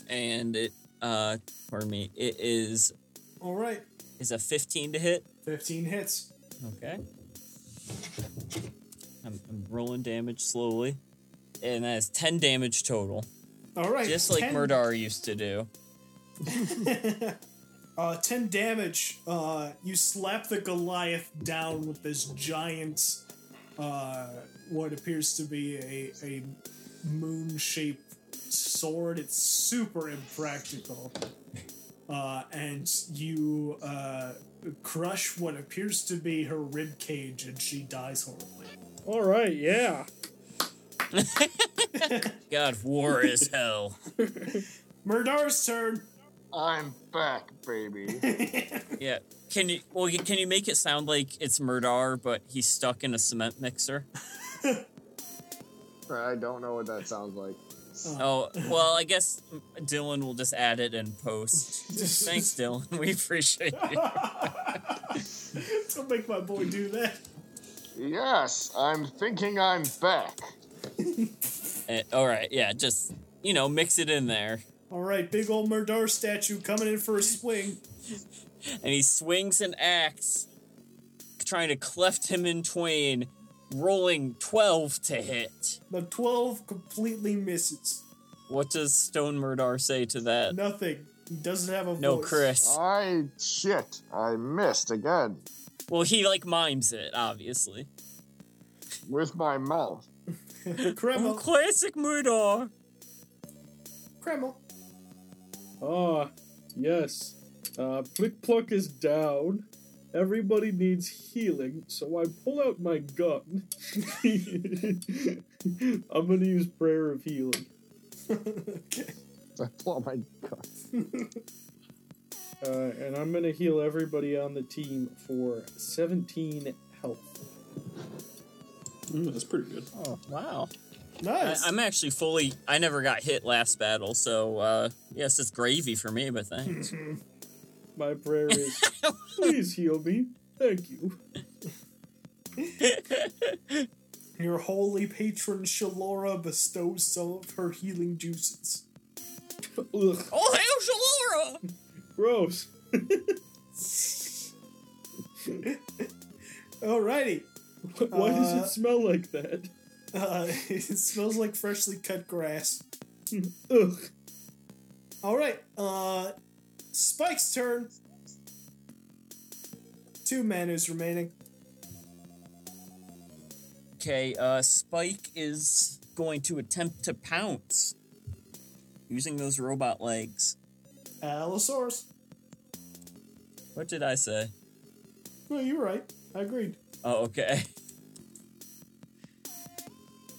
Speaker 4: and it uh pardon me it is
Speaker 3: All right.
Speaker 4: is a 15 to hit
Speaker 3: 15 hits.
Speaker 4: okay I'm, I'm rolling damage slowly and that is 10 damage total
Speaker 3: All right.
Speaker 4: just like
Speaker 3: 10
Speaker 4: murdar used to do [LAUGHS]
Speaker 3: uh, 10 damage. Uh, you slap the Goliath down with this giant, uh, what appears to be a, a moon shaped sword. It's super impractical. Uh, and you uh, crush what appears to be her rib cage, and she dies horribly.
Speaker 5: All right, yeah. [LAUGHS]
Speaker 4: god war is hell
Speaker 3: Murdar's turn.
Speaker 1: I'm back, baby. [LAUGHS]
Speaker 4: yeah can you well can you make it sound like it's murdar but he's stuck in a cement mixer [LAUGHS]
Speaker 1: I don't know what that sounds like.
Speaker 4: Oh, well, I guess Dylan will just add it and post. [LAUGHS] Thanks, Dylan. We appreciate you. [LAUGHS]
Speaker 3: Don't make my boy do that.
Speaker 1: Yes, I'm thinking I'm back. [LAUGHS]
Speaker 4: Eh, all right, yeah, just, you know, mix it in there.
Speaker 3: All right, big old Murdar statue coming in for a swing.
Speaker 4: And he swings an axe, trying to cleft him in twain, rolling 12 to hit.
Speaker 3: The 12 completely misses.
Speaker 4: What does Stone Murdar say to that?
Speaker 3: Nothing. He doesn't have a voice.
Speaker 4: No,
Speaker 3: voice.
Speaker 4: Chris.
Speaker 1: I shit. I missed again
Speaker 4: Well, he, like, mimes it, obviously.
Speaker 1: with my mouth. [LAUGHS]
Speaker 4: Oh,
Speaker 3: Kreml.
Speaker 4: classic Murdar.
Speaker 3: Kreml.
Speaker 5: Ah, yes. Uh, Plick Pluck is down. Everybody needs healing, so I pull out my gun. [LAUGHS] I'm gonna use Prayer of Healing.
Speaker 3: okay. [LAUGHS]
Speaker 1: I pull out my gun.
Speaker 5: Uh, and I'm gonna heal everybody on the team for 17 health.
Speaker 2: Ooh, that's pretty good.
Speaker 4: Oh, wow. I,
Speaker 3: Nice.
Speaker 4: I'm actually fully. I never got hit last battle, so, uh, yes, it's gravy for me, but thanks. [LAUGHS]
Speaker 5: My prayer is, [LAUGHS] please heal me. Thank you. [LAUGHS]
Speaker 3: Your holy patron Shalora bestows some of her healing juices.
Speaker 5: Ugh,
Speaker 4: oh, hail Shalora!
Speaker 5: gross.
Speaker 3: Alrighty.
Speaker 5: Why does
Speaker 3: Uh,
Speaker 5: it smell like that? [LAUGHS]
Speaker 3: Uh, it smells like freshly cut grass.
Speaker 5: Ugh.
Speaker 3: Alright, uh, Spike's turn. Two manas remaining.
Speaker 4: Okay, uh, Spike is going to attempt to pounce using those robot legs.
Speaker 3: Allosaurus.
Speaker 4: What did I say?
Speaker 3: No, you're right. I agreed.
Speaker 4: Oh, okay. [LAUGHS]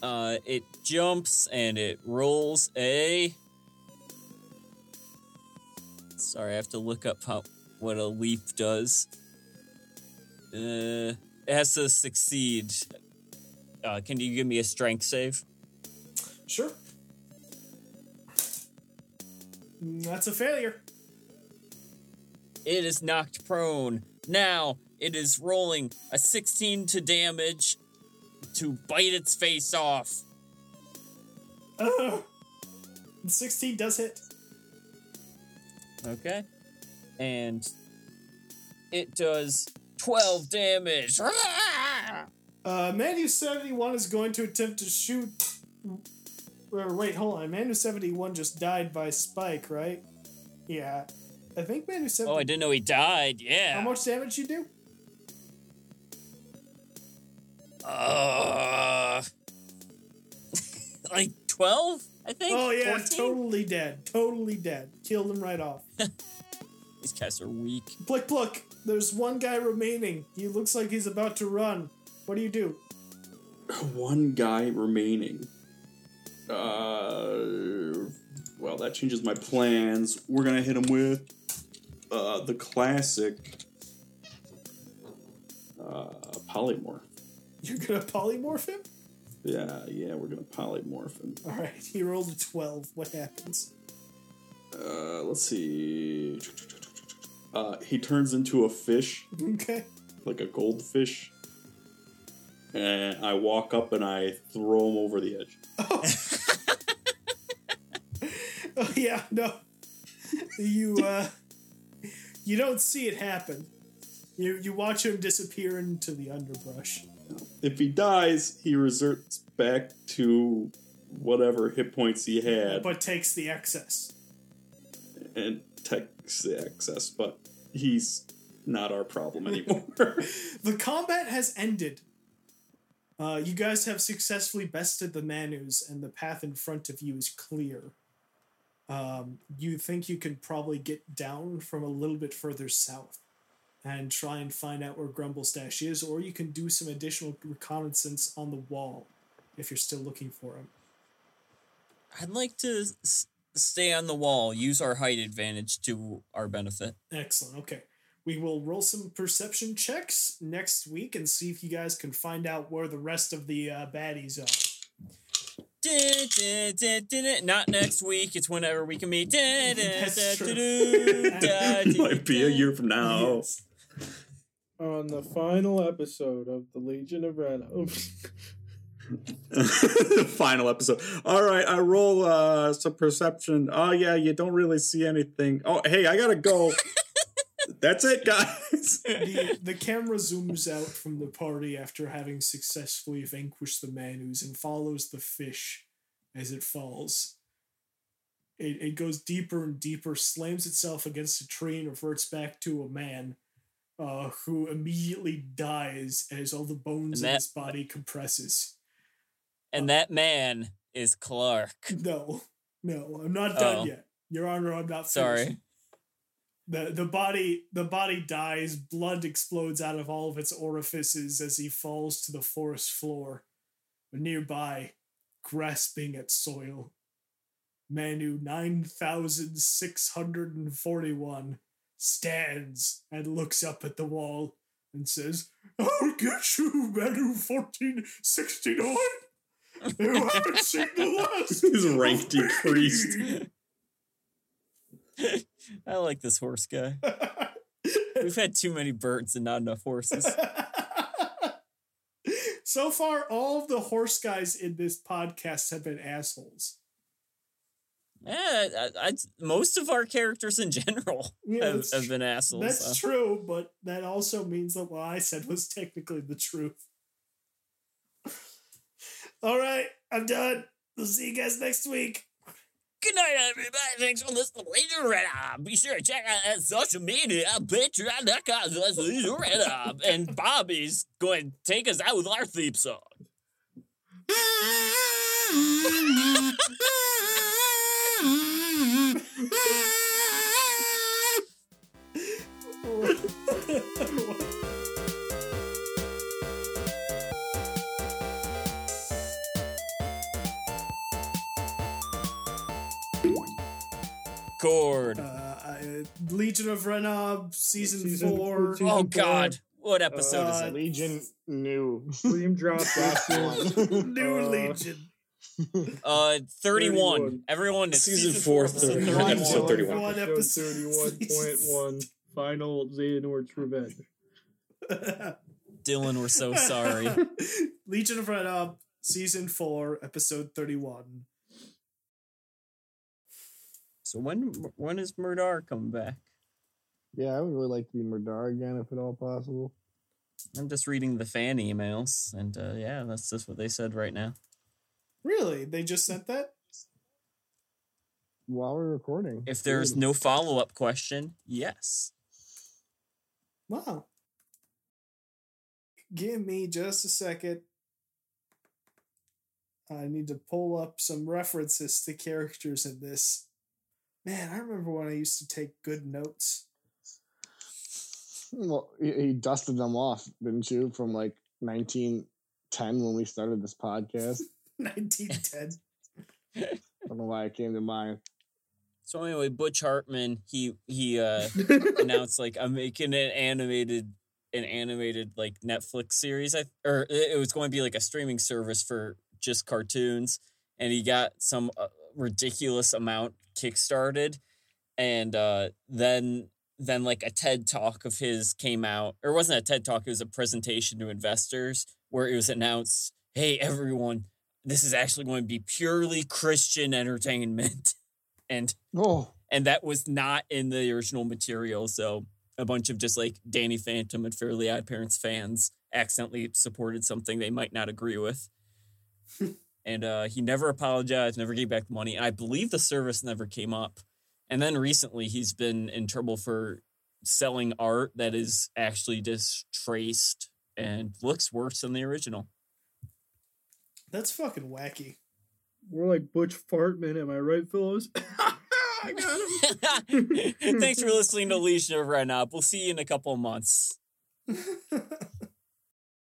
Speaker 4: Uh, it jumps and it rolls a. Sorry, I have to look up how what a leap does. Uh, it has to succeed. Uh, can you give me a strength save?
Speaker 3: Sure. That's a failure.
Speaker 4: It is knocked prone. Now it is rolling a 16 to damage to bite its face off.
Speaker 3: Ugh. 16 does hit.
Speaker 4: Okay. And it does 12 damage.
Speaker 3: Uh, Manu 71 is going to attempt to shoot. Or wait, hold on. Manu 71 just died by Spike, right? Yeah. I think Manu 71.
Speaker 4: Oh, I didn't know he died. Yeah.
Speaker 3: How much damage you do?
Speaker 4: Uh, [LAUGHS] like 12, I think?
Speaker 3: Oh, yeah,
Speaker 4: 14?
Speaker 3: totally dead. Totally dead. Killed him right off. [LAUGHS]
Speaker 4: These cats are weak.
Speaker 3: Plick, pluck. There's one guy remaining. He looks like he's about to run. What do you do? [COUGHS]
Speaker 2: One guy remaining. Uh, well, that changes my plans. We're gonna hit him with uh, the classic uh, polymorph.
Speaker 3: You're gonna polymorph him?
Speaker 2: Yeah, yeah, we're gonna polymorph him.
Speaker 3: Alright, he rolled a 12. What happens?
Speaker 2: Uh, let's see. Uh, he turns into a fish,
Speaker 3: Okay.
Speaker 2: like a goldfish, and I walk up and I throw him over the edge.
Speaker 3: Oh [LAUGHS] yeah, no. You uh you don't see it happen. You you watch him disappear into the underbrush.
Speaker 2: If he dies, he reverts back to whatever hit points he had
Speaker 3: But takes the excess.
Speaker 2: and takes the excess, but he's not our problem [LAUGHS] anymore.
Speaker 3: The combat has ended. Uh, you guys have successfully bested the Manus, and the path in front of you is clear. Um, you think you can probably get down from a little bit further south and try and find out where Grumblestash is, or you can do some additional reconnaissance on the wall if you're still looking for him.
Speaker 4: I'd like to s- stay on the wall, use our height advantage to our benefit.
Speaker 3: Excellent. Okay. We will roll some perception checks next week and see if you guys can find out where the rest of the uh, baddies are.
Speaker 4: Not next week. It's whenever we can meet.
Speaker 2: Might be a year from now.
Speaker 3: Yes.
Speaker 5: On the final episode of the Legion of Renob. [LAUGHS]
Speaker 2: Final episode. All right, I roll uh, some perception. Oh yeah, you don't really see anything. Oh hey, I gotta go. [LAUGHS] That's it, guys.
Speaker 3: the, the camera zooms out from the party after having successfully vanquished the Manus and follows the fish as it falls. It, it goes deeper and deeper, slams itself against a tree, and reverts back to a man uh, who immediately dies as all the bones
Speaker 4: And
Speaker 3: in his body compresses.
Speaker 4: And that man is Clark.
Speaker 3: No, no, I'm not done
Speaker 4: Oh.
Speaker 3: yet. Your Honor, I'm not finished.
Speaker 4: Sorry.
Speaker 3: the the body the body dies blood explodes out of all of its orifices as he falls to the forest floor nearby grasping at soil manu 9641 stands and looks up at the wall and says i'll get you manu 1469 [LAUGHS] you haven't seen the last
Speaker 2: His rank decreased. [LAUGHS]
Speaker 4: I like this horse guy. We've had too many birds and not enough horses. [LAUGHS]
Speaker 3: so far, all of the horse guys in this podcast have been assholes.
Speaker 4: Yeah, I, I, most of our characters in general
Speaker 3: Yeah,
Speaker 4: have, have
Speaker 3: tr-
Speaker 4: been assholes.
Speaker 3: That's
Speaker 4: so.
Speaker 3: true, but that also means that what I said was technically the truth. All right, I'm done. We'll see you guys next week.
Speaker 4: Good night, everybody. Thanks for listening to Legion of Renob. Be sure to check out that social media, patreon.com slash Legion of Renob. And Bobby's going to take us out with our theme song. [LAUGHS] Cord.
Speaker 3: Uh, Legion of Renob, season,
Speaker 5: Season
Speaker 3: four.
Speaker 5: four,
Speaker 4: Oh,
Speaker 5: season four.
Speaker 4: God. What episode is
Speaker 3: Uh,
Speaker 4: it?
Speaker 1: Legion new.
Speaker 5: William dropped
Speaker 1: Draft [LAUGHS]
Speaker 5: that.
Speaker 1: one.
Speaker 3: New
Speaker 5: uh,
Speaker 3: Legion. [LAUGHS]
Speaker 4: Uh, 31.
Speaker 5: 31.
Speaker 4: Everyone, it's
Speaker 2: Season
Speaker 4: season,
Speaker 2: four,
Speaker 4: four, episode
Speaker 2: 31.
Speaker 4: 31.
Speaker 2: 31.
Speaker 3: One
Speaker 5: Episode
Speaker 3: episode.
Speaker 5: 31.1 Final Xehanort's Revenge. [LAUGHS]
Speaker 4: Dylan, we're so sorry. [LAUGHS]
Speaker 3: Legion of Renob, season four, episode 31.
Speaker 4: So when when is Murdar coming back?
Speaker 1: Yeah, I would really like to be Murdar again if at all possible.
Speaker 4: I'm just reading the fan emails, and uh, yeah, that's just what they said right now.
Speaker 3: Really? They just sent that?
Speaker 1: While we're recording.
Speaker 4: If there's no follow up question, yes.
Speaker 3: Wow. Give me just a second. I need to pull up some references to characters in this. Man, I remember when I used to take good notes.
Speaker 1: Well, he, he dusted them off, didn't you, from like 1910 when we started this podcast? [LAUGHS]
Speaker 3: 1910. [LAUGHS]
Speaker 1: I don't know why it came to mind.
Speaker 4: So anyway, Butch Hartman, he he uh [LAUGHS] announced like I'm making an animated an animated like Netflix series. I or it it was going to be like a streaming service for just cartoons, and he got some uh, ridiculous amount kickstarted, and uh, then then like a TED talk of his came out, or it wasn't a TED talk. It was a presentation to investors where it was announced, "Hey everyone, this is actually going to be purely Christian entertainment," [LAUGHS] and
Speaker 1: Oh,
Speaker 4: and that was not in the original material. So a bunch of just like Danny Phantom and Fairly Odd Parents fans accidentally supported something they might not agree with. [LAUGHS] and uh, he never apologized, never gave back the money. And I believe the service never came up. And then recently he's been in trouble for selling art that is actually just traced and looks worse than the original.
Speaker 3: That's fucking wacky.
Speaker 5: We're like Butch Fartman, am I right, fellows? [LAUGHS] I got him. [LAUGHS]
Speaker 4: Thanks for listening to Legion of Renob. We'll see you in a couple of months. [LAUGHS]